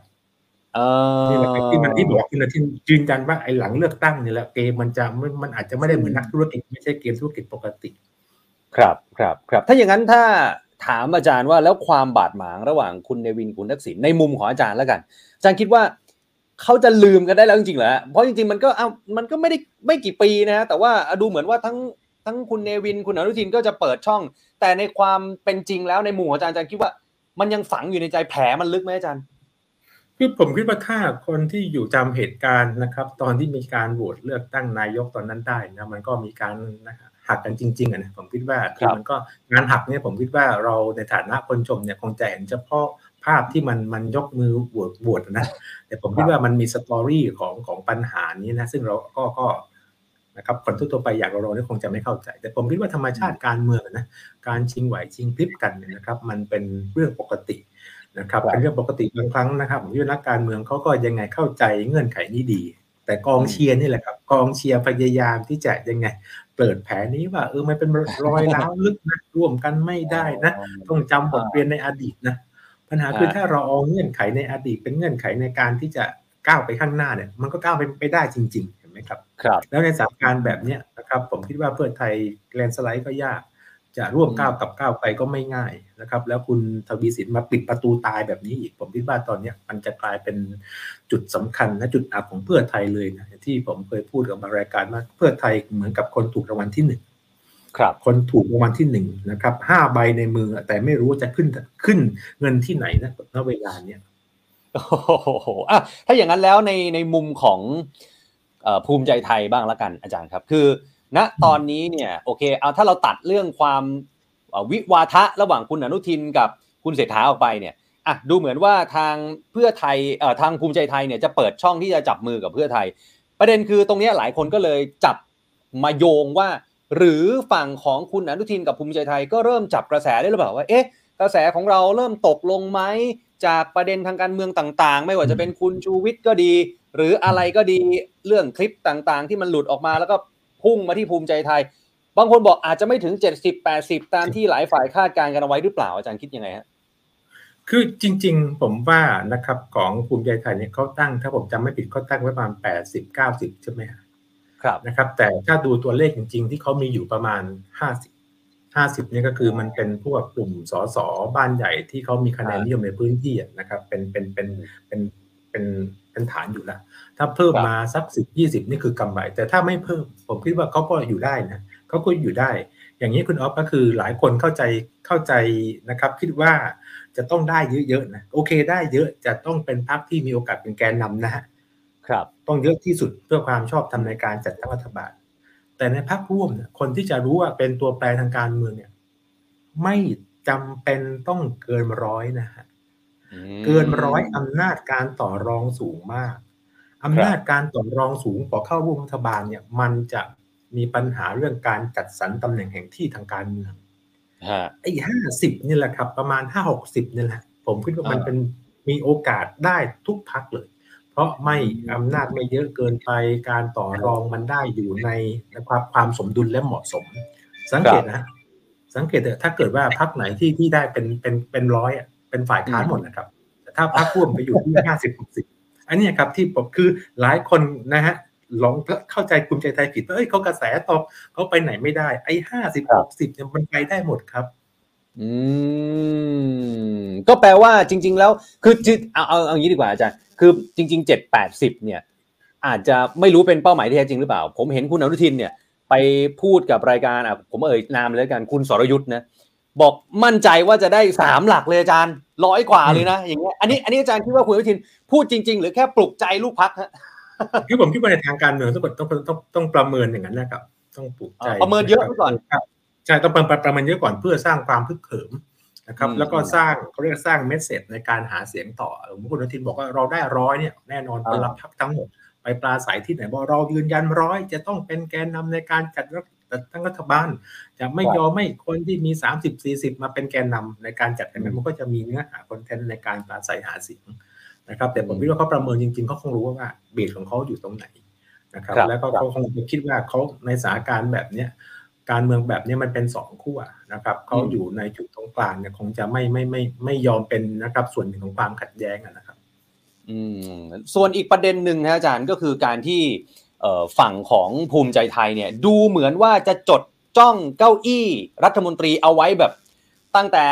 เออนี่แหละครับที่มันที่บอกคุณอาทิตย์ยืนยันว่าไอ้หลังเลือกตั้งนี่แหละเกมมันจะมันมันอาจจะไม่ได้เหมือนนักธุรกิจไม่ใช่เกมธุรกิจปกติ ครับครับครับ ถ้าอย่างนั้นถ้าถามอาจารย์ว่าแล้วความบาดหมางระหว่างคุณเนวินคุณทักษิณในมุมของอาจารย์แล้วกันอาจารย์คิดว่า เขาจะลืมกันได้แล้วจริงๆเหรอฮะเพราะจริงๆมันก็เอามันก็ไม่ได้ไม่กี่ปีนะแต่ว่าดูเหมือนว่าทั้งทั้งคุณเนวินคุณอนุทินก็จะเปิดช่อง แต่ในความเป็นจริงแล้วในมุมของอาจารย์อาจารย์คิดว่า มันยังฝังอยู่ในใจแผลมันลึกไหมอาจารย์คือผมคิดว่าถ้าคนที่อยู่จำเหตุการณ์นะครับ ตอนที่มีการโหวตเลือกตั้งนายกตอนนั้นได้นะมันก็มีการนะครับหักกันจริงๆอะนะผมคิดว่าคือมันก็งานหักเนี่ยผมคิดว่าเราในฐานะคนชมเนี่ยคงจะเห็นเฉพาะ ภาพที่มันมันยกมือโหวตโหวตนะแต่ผมคิดว่ามันมีสตอรี่ของของปัญหานี้นะซึ่งเราก็ก็นะครับคนทั่วๆไปอย่างเราเราเนี่ยคงจะไม่เข้าใจ แต่ผมคิดว่าธรรมชาติการเมืองนะการชิงไหวชิงพลิบกันเนี่ยนะครับ มันเป็นเรื่องปกตินะครับครับเป็นเรื่องปกติบางครั้งนะครับผมคิดว่านักการเมืองเขาก็ยังไงเข้าใจเงื่อนไขนี้ดี แต่กองเชียร์นี่แหละครับ กองเชียร์พยายามที่จะยังไง เปิดแผลนี้ว่าเออมันเป็นรอยร้าวลึกนะร่วมกันไม่ได้นะ ต้องจำบทเรียนในอดีตนะ ปัญหาคืออ่าถ้าเราเอาเงื่อนไขในอดีตเป็นเงื่อนไขในการที่จะก้าวไปข้างหน้าเนี่ย มันก็ก้าวไปไปได้จริง ๆ เห็นไหมครับครับ แล้วในสถานการณ์แบบเนี้ยนะครับ ผมคิดว่าเพื่อไทยแลนด์สไลด์ก็ยาก จะร่วมอืมก้าวกับก้าวไปก็ไม่ง่ายนะครับ แล้วคุณทวีสินมาปิดประตูตายแบบนี้อีก ผมคิดว่าตอนเนี้ยมันจะกลายเป็นจุดสำคัญและจุดอับของเพื่อไทยเลยนะที่ผมเคยพูดกับมารายการว่าเพื่อไทยเหมือนกับคนถูกรางวัลที่หนึ่ง ครับคนถูกรางวัลที่หนึ่งนะครับห้าใบในมือ แต่ไม่รู้ว่าจะขึ้นขึ้นเงินที่ไหนนะณเวลาเนี้ยโอ้โหอะถ้าอย่างนั้นแล้วในในมุมของเอ่อภูมิใจไทยบ้างละกันอาจารย์ครับ คือณตอนนี้เนี่ยโอเคเอาถ้าเราตัดเรื่องความเอ่อวิวาทะระหว่างคุณอนุทินกับคุณเศรษฐาออกไปเนี่ยอะดูเหมือนว่าทางเพื่อไทยเอ่อทางภูมิใจไทยเนี่ยจะเปิดช่องที่จะจับมือกับเพื่อไทย ประเด็นคือตรงเนี้ยหลายคนก็เลยจับมาโยงว่า หรือฝั่งของคุณอนุทินกับภูมิใจไทยก็เริ่มจับกระแสได้หรือเปล่าว่าเอ๊ะกระแสของเราเริ่มตกลงไหมจากประเด็นทางการเมืองต่าง ๆ ไม่ว่าจะเป็นคุณชูวิทย์ก็ดี หรืออะไรก็ดีเรื่องคลิปต่างๆ ที่มันหลุดออกมาแล้วก็พุ่งมาที่ภูมิใจไทย บางคนบอกอาจจะไม่ถึง 70 80 ตามที่หลายฝ่ายคาดการณ์กันเอาไว้หรือเปล่าอาจารย์คิดยังไงฮะคือจริง ๆ ผมว่านะครับของภูมิใจไทยเนี่ยเขาตั้ง ถ้าผมจำไม่ผิดเขาตั้งไว้ประมาณแปดสิบเก้าสิบใช่ไหมฮะครับ นะครับ แต่ถ้าดูตัวเลขจริง ๆ ที่เขามีอยู่ประมาณห้าสิบห้าสิบเนี่ยก็คือมันเป็นพวกกลุ่มสสบ้านใหญ่ที่เขามีคะแนนนิยมในพื้นที่อะนะครับ เป็นเป็นเป็นเป็นเป็นเป็นฐานอยู่แล้ว ถ้าเพิ่มครับมาสักสิบยี่สิบนี่คือกำไร แต่ถ้าไม่เพิ่ม ผมคิดว่าเขาก็อยู่ได้นะเขาก็อยู่ได้ อย่างนี้คุณออฟก็คือหลายคนเข้าใจเข้าใจนะครับ คิดว่าจะต้องได้เยอะๆนะโอเคได้เยอะจะต้องเป็นพรรคที่มีโอกาสเป็นแกนนำนะฮะ ครับต้องเยอะที่สุดเพื่อความชอบธรรมในการจัดตั้งรัฐบาล แต่ในพรรคร่วมเนี่ยคนที่จะรู้ว่าเป็นตัวแปรทางการเมืองเนี่ย ไม่จำเป็นต้องเกินร้อยนะฮะเกินร้อยอำนาจการต่อรองสูงมากอำนาจการต่อรองสูงพอเข้าร่วมรัฐบาลเนี่ย มันจะมีปัญหาเรื่องการจัดสรรตำแหน่งแห่งที่ทางการเมืองฮะไอ้ห้าสิบนี่แหละครับ ประมาณห้าหกสิบนี่แหละ ผมคิดว่ามันอ่าเป็นมีโอกาสได้ทุกพักเลย เพราะไม่อำนาจไม่เยอะเกินไปการต่อรองมันได้อยู่ในนะครับความสมดุลและเหมาะสม สังเกตนะ สังเกตเถอะถ้าเกิดว่าพักไหนที่ที่ได้เป็นเป็นเป็นร้อยอะเป็นฝ่ายค้านหมดนะครับ แต่ถ้าพักร่วมไปอยู่ที่ห้าสิบหกสิบอันเนี้ยครับที่ผมคือหลายคนนะฮะลองเข้าใจภูมิใจไทยผิดว่าเอ้ยเขากระแสตกเขาไปไหนไม่ได้ไอ้ห้าสิบหกสิบเนี่ยมันไปได้หมดครับ อืมก็แปลว่าจริง ๆ แล้วคือคือเอาเอาเอาอย่างนี้ดีกว่าอาจารย์คือจริงๆเจ็ดแปดสิบเนี่ย อาจจะไม่รู้เป็นเป้าหมายที่แท้จริงหรือเปล่า ผมเห็นคุณอนุทินเนี่ย ไปพูดกับรายการอะผมเอ่ยนามเลยแล้วกันคุณสรยุทธ์นะบอกมั่นใจว่าจะได้สามหลักเลยอาจารย์ร้อยกว่าเลยนะอย่างเงี้ยอันนี้อันนี้อาจารย์คิดว่าคุณอนุทินพูดจริง ๆ หรือแค่ปลุกใจลูกพักฮะคือผมคิดว่าในทางการเมืองต้องต้องต้องต้องประเมินอย่างนั้นนะครับ ต้องปลุกใจประเมินเยอะไว้ก่อน ใช่ต้องประเมินประเมินเยอะก่อนเพื่อสร้างความพึกเขิมนะครับอืมแล้วก็สร้างเขาเรียกสร้างเมสเซจในการหาเสียงต่อสมมติคุณอนุทินบอกว่าเราได้ร้อยเนี่ยแน่นอนอ่าพลังพักทั้งหมดไปปราศัยที่ไหนบอกเรายืนยันร้อยจะต้องเป็นแกนนำในการจัดรัฐจัดตั้งรัฐบาล จะไม่ยอมไม่คนที่มี 30 40 มาเป็นแกนนำในการจัดอย่างนั้นมันก็จะมีเนื้อหาคอนเทนต์ในการปราศัยหาเสียงนะครับ แต่ผมคิดว่าเขาประเมินจริงๆเขาคงรู้ว่าเบสของเขาอยู่ตรงไหนนะครับครับแล้วก็เขาคงจะคิดว่าเขาในสถานการณ์แบบเนี้ย การเมืองแบบเนี้ยมันเป็นสองขั้วนะครับเขาอยู่ในจุดตรงกลางเนี่ยคงจะไม่ไม่ไม่ไม่ยอมเป็นนะครับส่วนหนึ่งของความขัดแย้งอะนะครับ อืมส่วนอีกประเด็นหนึ่งนะอาจารย์ก็คือการที่เอ่อฝั่งของภูมิใจไทยเนี่ย ดูเหมือนว่าจะจดจ้องเก้าอี้รัฐมนตรีเอาไว้แบบ ตั้งแต่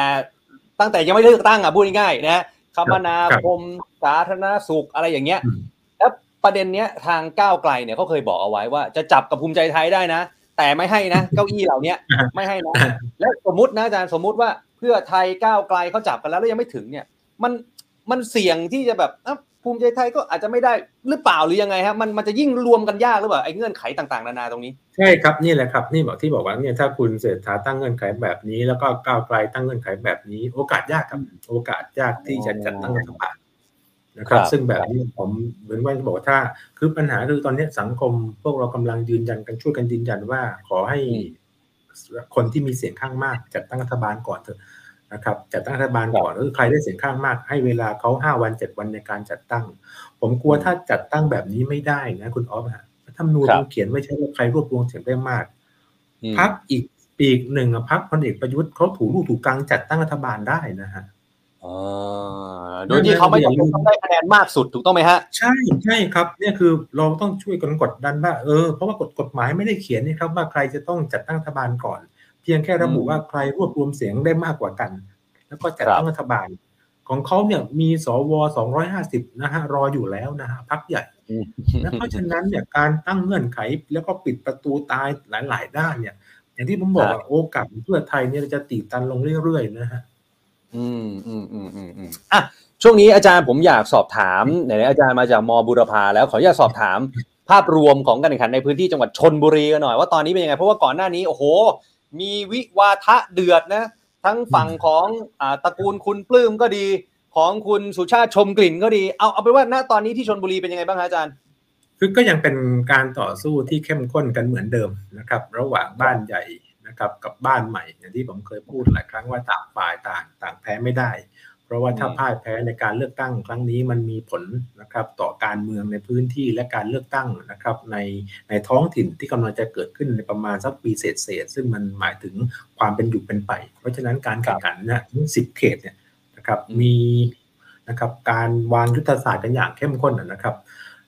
ตั้งแต่ยังไม่เลือกตั้งอะพูดง่ายๆนะคมนาคมสาธารณสุขอะไรอย่างเงี้ยอืมแล้วประเด็นเนี้ยทางก้าวไกลเนี่ยเขาเคยบอกเอาไว้ว่าจะจับกับภูมิใจไทยได้นะ แต่ไม่ให้นะเก้าอี้เหล่าเนี้ยไม่ให้นะแล้วสมมตินะอาจารย์สมมุติว่าเพื่อไทยก้าวไกลเขาจับกันแล้วแล้วยังไม่ถึงเนี่ย มันมันเสี่ยงที่จะแบบอะภูมิใจไทยก็อาจจะไม่ได้หรือเปล่าหรือยังไงฮะมันมันจะยิ่งรวมกันยากหรือเปล่าไอ้เงื่อนไขต่างๆนานาตรงนี้ใช่ครับนี่แหละครับนี่บอกที่บอกว่าเนี่ยถ้าคุณเศรษฐาตั้งเงื่อนไขแบบนี้ แล้วก็ก้าวไกลตั้งเงื่อนไขแบบนี้ โอกาสยากครับโอกาสยากที่จะจัดตั้งรัฐบาล นะครับครับ ซึ่งแบบนี้ผมเหมือนว่าจะบอกว่าถ้า คือปัญหาคือตอนนี้สังคมพวกเรากำลังยืนยันกันช่วยกันยืนยันว่า ขอให้คนที่มีเสียงข้างมากจัดตั้งรัฐบาลก่อนเถอะนะครับจัดตั้งรัฐบาลก่อนก็คือใครได้เสียงข้างมาก ให้เวลาเขาห้าวันเจ็ดวันในการจัดตั้ง ผมกลัวถ้าจัดตั้งแบบนี้ไม่ได้นะคุณออฟฮะรัฐธรรมนูญครับมันเขียนไม่ใช่ว่าใครรวบรวมเสียงได้มากอืมพักอีกปีกหนึ่งอะพักพลเอกประยุทธ์เขาถูลูกถูกกลางจัดตั้งรัฐบาลได้นะฮะอ่า โดยที่เขาไม่จำเป็นต้องได้คะแนนมากสุดถูกต้องไหมฮะ ใช่ใช่ครับเนี่ยคือเราต้องช่วยกันกดดันว่าเออเพราะว่ากฎกฎหมายไม่ได้เขียนนี่ครับว่าใครจะต้องจัดตั้งรัฐบาลก่อน เพียงแค่ระบุอืมว่าใครรวบรวมเสียงได้มากกว่ากัน แล้วก็จัดตั้งครับรัฐบาล ของเขาเนี่ยมีสว250นะฮะรออยู่แล้วนะฮะพักใหญ่นะเพราะฉะนั้นเนี่ยการตั้งเงื่อนไขแล้วก็ปิดประตูตายหลาย ๆ ด้านเนี่ย อย่างที่ผมบอกว่าโอกาสของเพื่อไทยเนี่ยจะตีตันลงเรื่อยๆนะฮะอืมอืมอืมอืมอืมอะ ช่วงนี้อาจารย์ผมอยากสอบถามไหนๆอาจารย์มาจากมบุรพาแล้วขออนุญาตสอบถามภาพรวมของการแข่งขันในพื้นที่จังหวัดชนบุรีกันหน่อยว่าตอนนี้เป็นยังไงเพราะว่าก่อนหน้านี้โอ้โห มีวิวาทะเดือดนะทั้งฝั่งของอ่าตระกูลคุณปลื้มก็ดีของคุณสุชาติชมกลิ่นก็ดีเอาเอาเป็นว่าณตอนนี้ที่ชนบุรีเป็นยังไงบ้างคะอาจารย์คือก็ยังเป็นการต่อสู้ที่เข้มข้นกันเหมือนเดิมนะครับ ระหว่างบ้านใหญ่นะครับกับบ้านใหม่อย่างที่ผมเคยพูดหลายครั้งว่าต่างฝ่ายต่าง ต่างแพ้ไม่ได้เพ ราะว่าถ้าอืมพ่ายแพ้ในการเลือกตั้งครั้งนี้มันมีผลนะครับต่อการเมืองในพื้นที่และการเลือกตั้งนะครับในในท้องถิ่นที่กำลังจะเกิดขึ้นในประมาณสักปีเศษๆซึ่งมันหมายถึงความเป็นอยู่เป็นไป เพราะฉะนั้นการแข่งขันเนี่ยทั้งสิบเขตเนี่ยนะครับมีนะครับการวางยุทธศาสตร์กันอย่างเข้มข้นนะนะครับ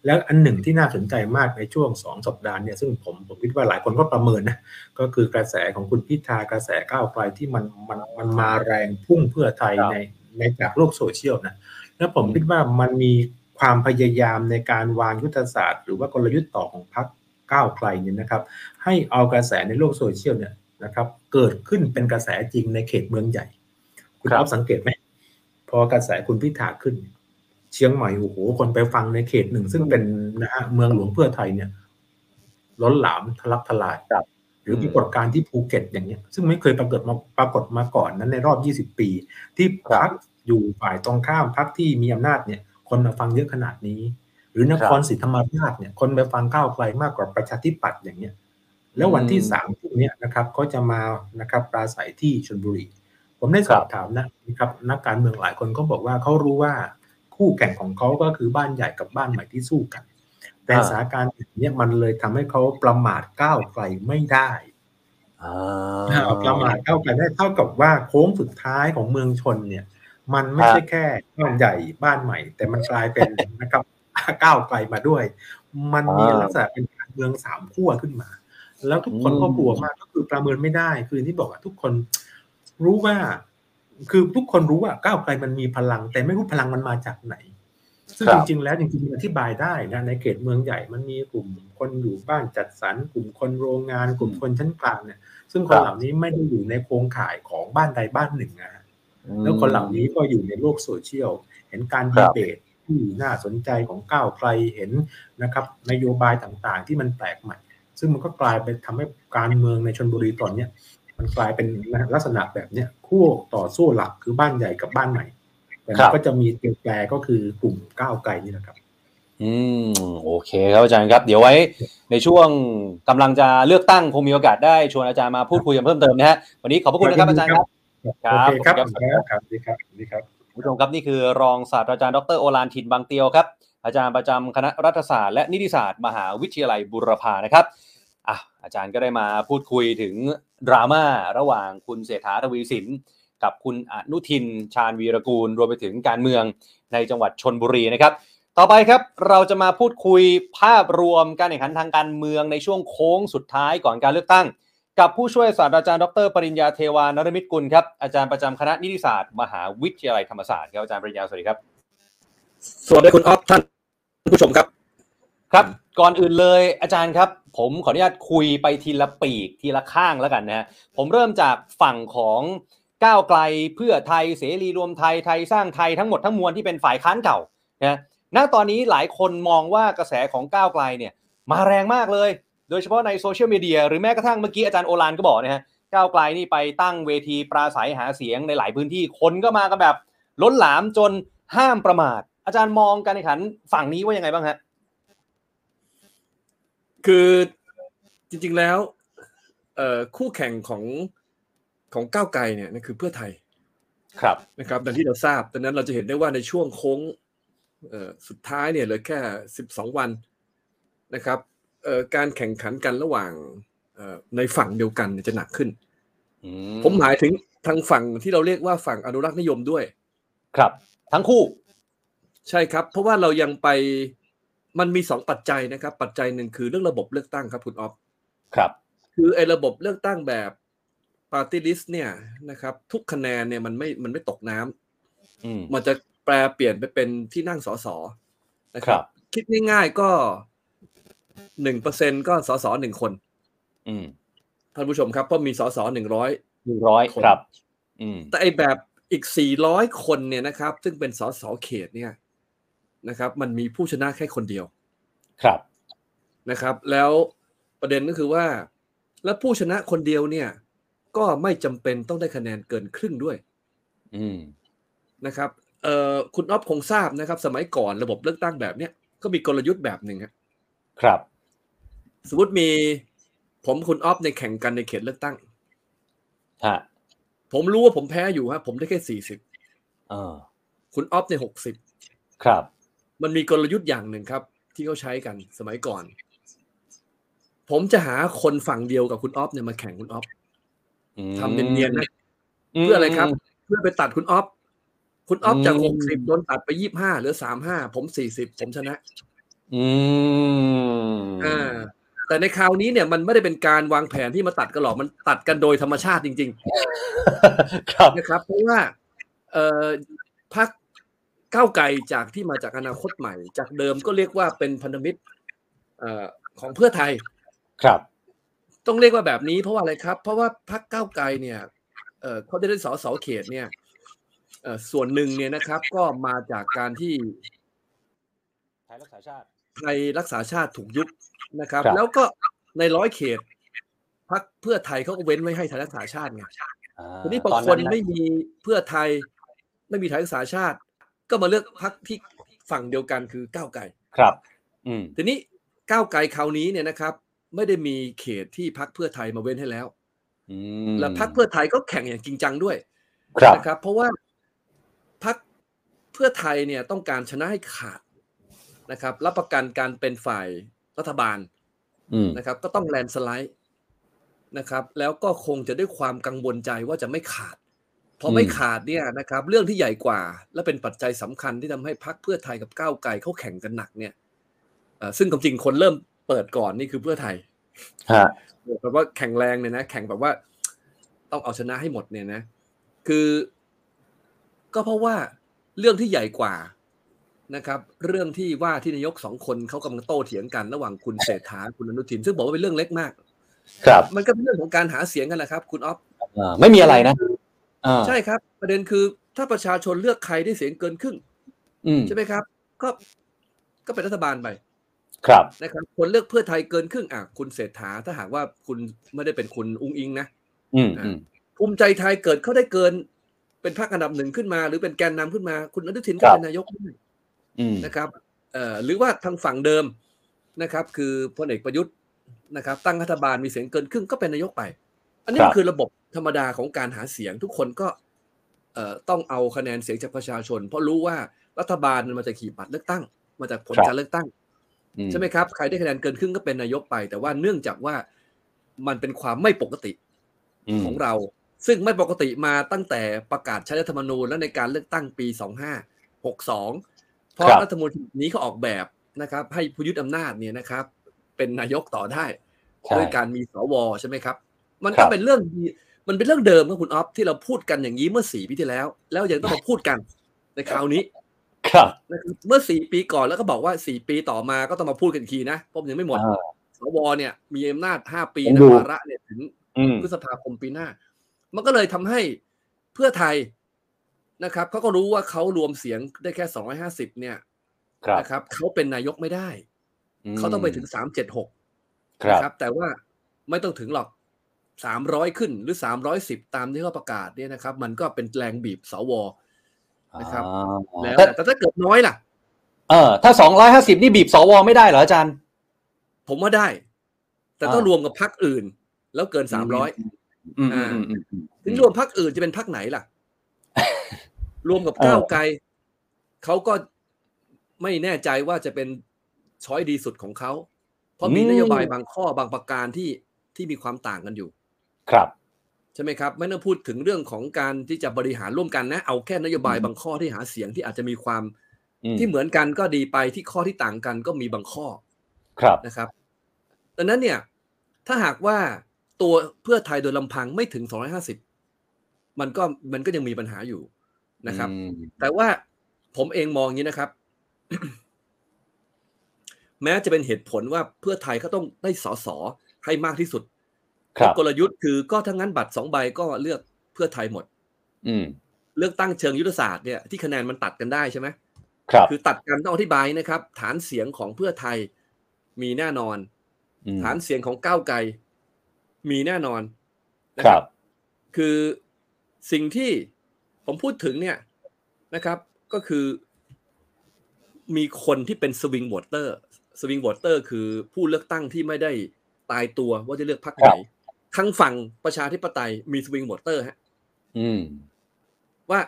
แล้วอันหนึ่งที่น่าสนใจมากในช่วงสองสัปดาห์เนี่ยซึ่งผมผมคิดว่าหลายคนก็ประเมินนะก็คือกระแสของคุณพิธากระแสก้าวไกลที่มันมันมันมาแรงพุ่งเพื่อไทยครับใน ในจากโลกโซเชียลนะแล้วผมคิดว่ามันมีความพยายามในการวางยุทธศาสตร์ หรือว่ากลยุทธ์ต่อของพรรคก้าวไกลเนี่ยนะครับ ให้เอากระแสในโลกโซเชียลเนี่ยนะครับเกิดขึ้นเป็นกระแสจริงในเขตเมืองใหญ่ ครับคุณอ๊อฟสังเกตไหมพอกระแสคุณพิธาขึ้น เชียงใหม่โอ้โหคนไปฟังในเขตหนึ่ง ซึ่งเป็นนะฮะเมืองหลวงเพื่อไทยเนี่ย ล้นหลามทะลักทลายครับ หรือปรากฏการณ์ที่ภูเก็ตอย่างเงี้ย ซึ่งไม่เคยปรากฏมาปรากฏมาก่อนนั้นในรอบ 20 ปี ที่ครับพักอยู่ฝ่ายตรงข้ามพักที่มีอำนาจเนี่ย คนมาฟังเยอะขนาดนี้ หรือนครศรีธรรมราชเนี่ย คนไปฟังก้าวไกลมากกว่าประชาธิปัตย์อย่างเงี้ย แล้ววันที่อืมสามพรุ่งเนี้ยนะครับเขาจะมานะครับปราศัยที่ชลบุรี ผมได้สอบถามนะครับ นักการเมืองหลายคนก็บอกว่าเขารู้ว่าคู่แข่งของเขาก็คือบ้านใหญ่กับบ้านใหม่ที่สู้กัน แต่อ่าสถานการณ์แบบเนี้ยมันเลยทำให้เขาประมาทก้าวไกลไม่ได้อ่เอาประมาทก้าวไกลได้เท่ากับว่าโค้งสุดท้ายของเมืองชนเนี่ย มันไม่ใช่แค่บ้านใหญ่บ้านใหม่ แต่มันกลายเป็นนะครับก้าวไกลมาด้วย มันมีอ่าลักษณะเป็นการเมืองสามขั้วขึ้นมา แล้วทุกคนก็อืมกลัวมากก็คือประเมินไม่ได้ คือที่บอกว่าทุกคนรู้ว่า คือทุกคนรู้ว่าก้าวไกลมันมีพลัง แต่ไม่รู้พลังมันมาจากไหน ซึ่งครัจบริงๆ แล้วจริงๆอธิบายได้นะในเขตเมืองใหญ่มันมีกลุ่มคนอยู่บ้านจัดสรรกลุ่มคนโรงงาน กลุ่มคนชั้นกลางเนี่ย ซึ่งคนเหล่านี้ไม่ได้อยู่ในโครงข่ายของบ้านใดบ้านหนึ่งนะฮะแล้วคนเหล่านี้ก็อยู่ในโลกโซเชียล เห็นการครัดีบเบตที่น่าสนใจของก้าวไกลเห็นนะครับนโยบายต่างๆ ที่มันแปลกใหม่ ซึ่งมันก็กลายเป็นทำให้การเมืองในชนบุรีตอนเนี้ยมันกลายเป็นลักษณะแบบเนี้ยคู่ต่อสู้หลักคือบ้านใหญ่กับบ้านใหม่ แต่ครัมันบก็จะมีตัวแปรก็คือกลุ่มก้าวไกลนี่นะครับ อืมโอเคครับอาจารย์ครับ เดี๋ยวไว้ ในช่วงกำลังจะเลือกตั้งคงมีโอกาสได้ชวนอาจารย์มาพูดคุยกันเพิ่มเติมนะฮะวันนี้ขอบพระคุณนะครับอาจารย์ครับครับโอเคครับขอบคุณครับครับสวัสดีครับสวัสดีครับคุณผู้ชมครับนี่คือรองศาสตราจารย์ดรโอลานทินบางเตียวครับอาจารย์ประจำคณะรัฐศาสตร์และนิติศาสตร์มหาวิทยาลัยบุรพานะครับอะอาจารย์ก็ได้มาพูดคุยถึงดราม่าระหว่างคุณเศรษฐาทวีสิน กับคุณอนุทิน ชาญวีรกูล รวมไปถึงการเมืองในจังหวัดชนบุรีนะครับ ต่อไปครับเราจะมาพูดคุยภาพรวมการแข่งขันทางการเมืองในช่วงโค้งสุดท้ายก่อนการเลือกตั้ง กับผู้ช่วยศาสตราจารย์ดร ปริญญาเทวานรมิตกุลครับอาจารย์ประจำคณะนิติศาสตร์มหาวิทยาลัยธรรมศาสตร์ครับอาจารย์ปริญญาสวัสดีครับสวัสดีคุณออฟท่านผู้ชมครับครับก่อนอื่นเลยอาจารย์ครับ ผมขออนุญาตคุยไปทีละปีกทีละข้างแล้วกันนะฮะผมเริ่มจากฝั่งของ ก้าวไกลเพื่อไทยเสรีรวมไทยไทยสร้างไทยทั้งหมดทั้งมวลที่เป็นฝ่ายค้านเก่านะณตอนนี้หลายคนมองว่ากระแสของก้าวไกลเนี่ยมาแรงมากเลย โดยเฉพาะในโซเชียลมีเดียหรือแม้กระทั่งเมื่อกี้อาจารย์โอลานก็บอกนะฮะก้าวไกลนี่ไปตั้งเวทีปราศัยหาเสียงในหลายพื้นที่คนก็มากันแบบล้นหลามจนห้ามประมาท อาจารย์มองการแข่งขันฝั่งนี้ว่ายังไงบ้างฮะคือจริงๆแล้วคู่แข่งของ ของก้าวไกลเนี่ยนั่นคือเพื่อไทยครับนะครับดังที่เราทราบดังนั้นเราจะเห็นได้ว่าในช่วงโค้งเอ่อสุดท้ายเนี่ยเหลือแค่สิบสองวันนะครับเอ่อการแข่งขันกันระหว่างเอ่อในฝั่งเดียวกันเนี่ยจะหนักขึ้นอืผมหมายถึงทางฝั่งที่เราเรียกว่าฝั่งอนุรักษ์นิยมด้วย ครับ ทั้งคู่ ใช่ครับ เพราะว่าเรายังไปมันมีสองปัจจัยนะครับ ปัจจัยหนึ่งคือเรื่องระบบเลือกตั้งครับคุณออฟครับ คือไอ้ระบบเลือกตั้งแบบ ปาร์ตี้ลิสต์เนี่ยนะครับ ทุกคะแนนเนี่ยมันไม่มันไม่ตกน้ำอืมมันจะแปลเปลี่ยนไปเป็นที่นั่งสสนะคครัรับบคิดง่ายๆก็หนึ่งเปอร์เซ็นก็สสหนึ่งคนอืมท่านผู้ชมครับเพราะมีสสหนึ่งร้อยหนึ่งร้อยคนครับอืมแต่ไอ้แบบอีกสี่ร้อยคนเนี่ยนะครับ ซึ่งเป็นสสเขตเนี่ยนะครับ มันมีผู้ชนะแค่คนเดียว ครับนะครับ แล้วประเด็นก็คือว่า แล้วผู้ชนะคนเดียวเนี่ย ก็ไม่จำเป็นต้องได้คะแนนเกินครึ่งด้วยอืมนะครับเอ่อคุณอ๊อฟคงทราบนะครับ สมัยก่อนระบบเลือกตั้งแบบเนี้ยก็มีกลยุทธ์แบบหนึ่งครับครับสมมติมี ผมคุณอ๊อฟในแข่งกันในเขตเลือกตั้งฮะผมรู้ว่าผมแพ้อยู่ครับผมได้แค่สี่สิบเออคุณอ๊อฟในหกสิบครับ มันมีกลยุทธ์อย่างหนึ่งครับ ที่เขาใช้กันสมัยก่อน ผมจะหาคนฝั่งเดียวกับคุณอ๊อฟเนี่ยมาแข่งคุณอ๊อฟม ทำเนียนๆนะเพื่ออะไรครับ เพื่อไปตัดคุณอ๊อฟคุณอ๊อฟจากอืหมกสิบโดนตัดไปยี่ห้าเหลือสามห้าผมสี่สิบผมชนะ อืมอ่าแต่ในคราวนี้เนี่ยมันไม่ได้เป็นการวางแผนที่มาตัดกันหรอกมันตัดกันโดยธรรมชาติจริงครับๆนะครับ เพราะว่า เอ่อพักก้าวไกลจากที่มาจากอนาคตใหม่ จากเดิมก็เรียกว่าเป็นพันธมิตรเอ่อของเพื่อไทย ครับ ต้องเรียกว่าแบบนี้เพราะว่าอะไรครับ เพราะว่าพักก้าวไกลเนี่ยเอ่อเขาได้ได้สอสอเขตเนี่ยเอ่อส่วนหนึ่งเนี่ยนะครับ ก็มาจากการที่ไทยรักษาชาติไทยรักษาชาติถูกยุบนะครับครับแล้วก็ในร้อยเขตพักเพื่อไทยเขาก็เว้นไว้ให้ไทยรักษาชาติไงอ่าทีนี้พอตคนนะไม่มีเพื่อไทยไม่มีไทยรักษาชาติ ก็มาเลือกพักที่ฝั่งเดียวกันคือก้าวไกลครับ อืมทีนี้ก้าวไกลคราวนี้เนี่ยนะครับ ไม่ได้มีเขตที่พักเพื่อไทยมาเว้นให้แล้วอืมและพักเพื่อไทยก็แข่งอย่างจริงจังด้วยครับนะครับ เพราะว่าพักเพื่อไทยเนี่ยต้องการชนะให้ขาดนะครับ รับประกันการเป็นฝ่ายรัฐบาลอืมนะครับ ก็ต้องแลนด์สไลด์นะครับ แล้วก็คงจะด้วยความกังวลใจว่าจะไม่ขาดพอไม่ขาดเนี่ยนะครับ เรื่องที่ใหญ่กว่า และเป็นปัจจัยสำคัญที่ทำให้พักเพื่อไทยกับก้าวไกลเขาแข่งกันหนักเนี่ยเอ่อซึ่งความจริงคนเริ่ม เปิดก่อนนี่คือเพื่อไทยฮะแบบว่าแข่งแรงเนี่ยนะแข่งแบบว่า ต้องเอาชนะให้หมดเนี่ยนะ คือ ก็เพราะว่าเรื่องที่ใหญ่กว่านะครับ เรื่องที่ว่าที่นายกสองคนเขากำลังโต้เถียงกันระหว่างคุณเศรษฐาคุณอนุทิน ซึ่งบอกว่าเป็นเรื่องเล็กมาก ครับ มันก็เป็นเรื่องของการหาเสียงกันแหละครับ คุณอ๊อฟอ่าไม่มีอะไรนะอ่าใช่ครับ ประเด็นคือถ้าประชาชนเลือกใครได้เสียงเกินครึ่งอืมใช่ไหมครับ ก็ก็เป็นรัฐบาลไป ครับนะครับคนเลือกเพื่อไทยเกินครึ่งอะคุณเศรษฐาถ้าหากว่าคุณไม่ได้เป็นคุณอุ้งอิงนะอืมอืมภูมิใจไทยเกิดเขาได้เกิน เป็นพรรคอันดับหนึ่งขึ้นมา หรือเป็นแกนนำขึ้นมา คุณอนุทินครัก็บเป็นนายกได้อืมนะครับเอ่อหรือว่าทางฝั่งเดิมนะครับ คือพลเอกประยุทธ์นะครับ ตั้งรัฐบาลมีเสียงเกินครึ่งก็เป็นนายกไป อันนี้ครับมันคือระบบธรรมดาของการหาเสียงทุกคนก็เอ่อต้องเอาคะแนนเสียงจากประชาชน เพราะรู้ว่ารัฐบาลมันมาจากขีดบัตรเลือกตั้ง มาจากผลครับการเลือกตั้งอืม ใช่ไหมครับ ใครได้คะแนนเกินครึ่งก็เป็นนายกไป แต่ว่าเนื่องจากว่ามันเป็นความไม่ปกติอืมของเรา ซึ่งไม่ปกติมาตั้งแต่ประกาศใช้รัฐธรรมนูญและในการเลือกตั้งปี 2562 เพราะครับรัฐธรรมนูญนี้เขาออกแบบนะครับ ให้ผู้ยึดอำนาจเนี่ยนะครับ เป็นนายกต่อได้ใช่ด้วยการมีสวใช่ไหมครับ มันครัก็บเป็นเรื่องดีมันเป็นเรื่องเดิมครับคุณออฟที่เราพูดกันอย่างนี้เมื่อสี่ปีที่แล้ว แล้วยังต้องมาพูดกันในคราวนี้ ครับนะครับเมื่อสี่ปีก่อนแล้วก็บอกว่าสี่ปีต่อมาก็ต้องมาพูดกันอีกทีนะเพราะมันยังไม่หมดอ่าสวเนี่ย มีอำนาจห้าปียังนะอยู่วาระเนี่ยถึงอืมพฤษภาคมปีหน้า มันก็เลยทำให้เพื่อไทยนะครับเขาก็รู้ว่าเขารวมเสียงได้แค่สองร้อยห้าสิบเนี่ยครับนะครับเขาเป็นนายกไม่ได้มเขาต้องไปถึงสามเจ็ดหกครับนะครับ แต่ว่าไม่ต้องถึงหรอกสามร้อยขึ้นหรือสามร้อยสิบตามที่เขาประกาศเนี่ยนะครับ มันก็เป็นแรงบีบสว นะครับอ่าแล้วแต่แต่ถ้าเกิดน้อยล่ะ เออ ถ้าสองร้อยห้าสิบนี่บีบสวไม่ได้เหรออาจารย์ ผมว่าได้ แต่ต้องอ่ารรวมกับพรรคอื่น แล้วเกินสามร้อยอืมอ่าอืมอืมอืมถึงรวมพรรคอื่นจะเป็นพรรคไหนล่ะ รวมกับเออก้าวไกลเขาก็ไม่แน่ใจว่าจะเป็นช้อยดีสุดของเขา เพราะมีนโยบายบางข้อบางประการที่ที่มีความต่างกันอยู่ ครับ ใช่ไหมครับ ไม่ต้องพูดถึงเรื่องของการที่จะบริหารร่วมกันนะ เอาแค่นโยบายบางข้อที่หาเสียงที่อาจจะมีความอืมที่เหมือนกันก็ดีไปที่ข้อที่ต่างกันก็มีบางข้อครับนะครับดังนั้นเนี่ย ถ้าหากว่าตัวเพื่อไทยโดยลำพังไม่ถึง 250 มันก็มันก็ยังมีปัญหาอยู่นะครับอืมแต่ว่าผมเองมองอย่างนี้นะครับ แม้จะเป็นเหตุผลว่าเพื่อไทยเขาต้องได้สสให้มากที่สุดครับ กลยุทธ์คือก็ทั้งนั้นบัตรสองใบก็เลือกเพื่อไทยหมด อืมเลือกตั้งเชิงยุทธศาสตร์เนี่ยที่คะแนนมันตัดกันได้ใช่ไหมครับคือตัดกันต้องอธิบายนะครับ ฐานเสียงของเพื่อไทยมีแน่นอนอืมฐานเสียงของก้าวไกลมีแน่นอนนะคครัรับบคือสิ่งที่ผมพูดถึงเนี่ยนะครับ ก็คือมีคนที่เป็นสวิง v ว t เตอร์สวิง v ว t เตอร์คือผู้เลือกตั้งที่ไม่ได้ตายตัวว่าจะเลือกพรรคไหน ทางฝั่งประชาธิปไตยมีสวิง v ว t เตอร์ฮะอืมว่า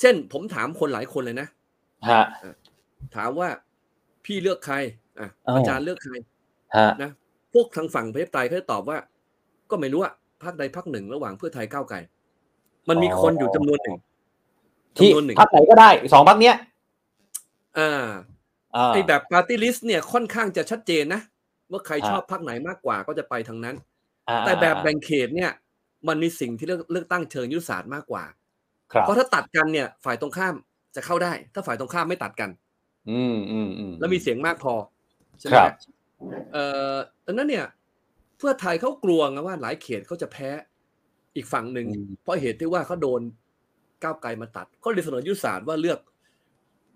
เช่น ผมถามคนหลายคนเลยนะฮะถามว่าพี่เลือกใครอะอ้าวอาจารย์เลือกใครฮะนะพวกทางฝั่งประชาธิปไตยเขาจะตอบว่า ก็ไม่รู้อะพรรคใดพรรคหนึ่งระหว่างเพื่อไทยก้าวไกลมันมีคนอยู่จำนวนหนึ่งที่จำนวนหนึ่งพักไหนก็ได้สองพักเนี้ยอ่าอ่าไอแบบปาร์ตี้ลิสต์เนี่ยค่อนข้างจะชัดเจนนะว่าใครอ่าชอบพรรคไหนมากกว่าก็จะไปทางนั้นอ่า แต่แบบแบ่งเขตเนี่ย มันมีสิ่งที่เลือกเลือกตั้งเชิงยุทธศาสตร์มากกว่าครับเพราะถ้าตัดกันเนี่ย ฝ่ายตรงข้ามจะเข้าได้ ถ้าฝ่ายตรงข้ามไม่ตัดกัน อืมอืมอืมแล้วมีเสียงมากพอใช่ไหมครับเอ่อดังนั้นเนี่ย เพื่อไทยเขากลัวไงว่าหลายเขตเขาจะแพ้อีกฝั่งหนึ่งอืมเพราะเหตุที่ว่าเขาโดนก้าวไกลมาตัดเขาเลยเสนอยุทธศาสตร์ว่าเลือก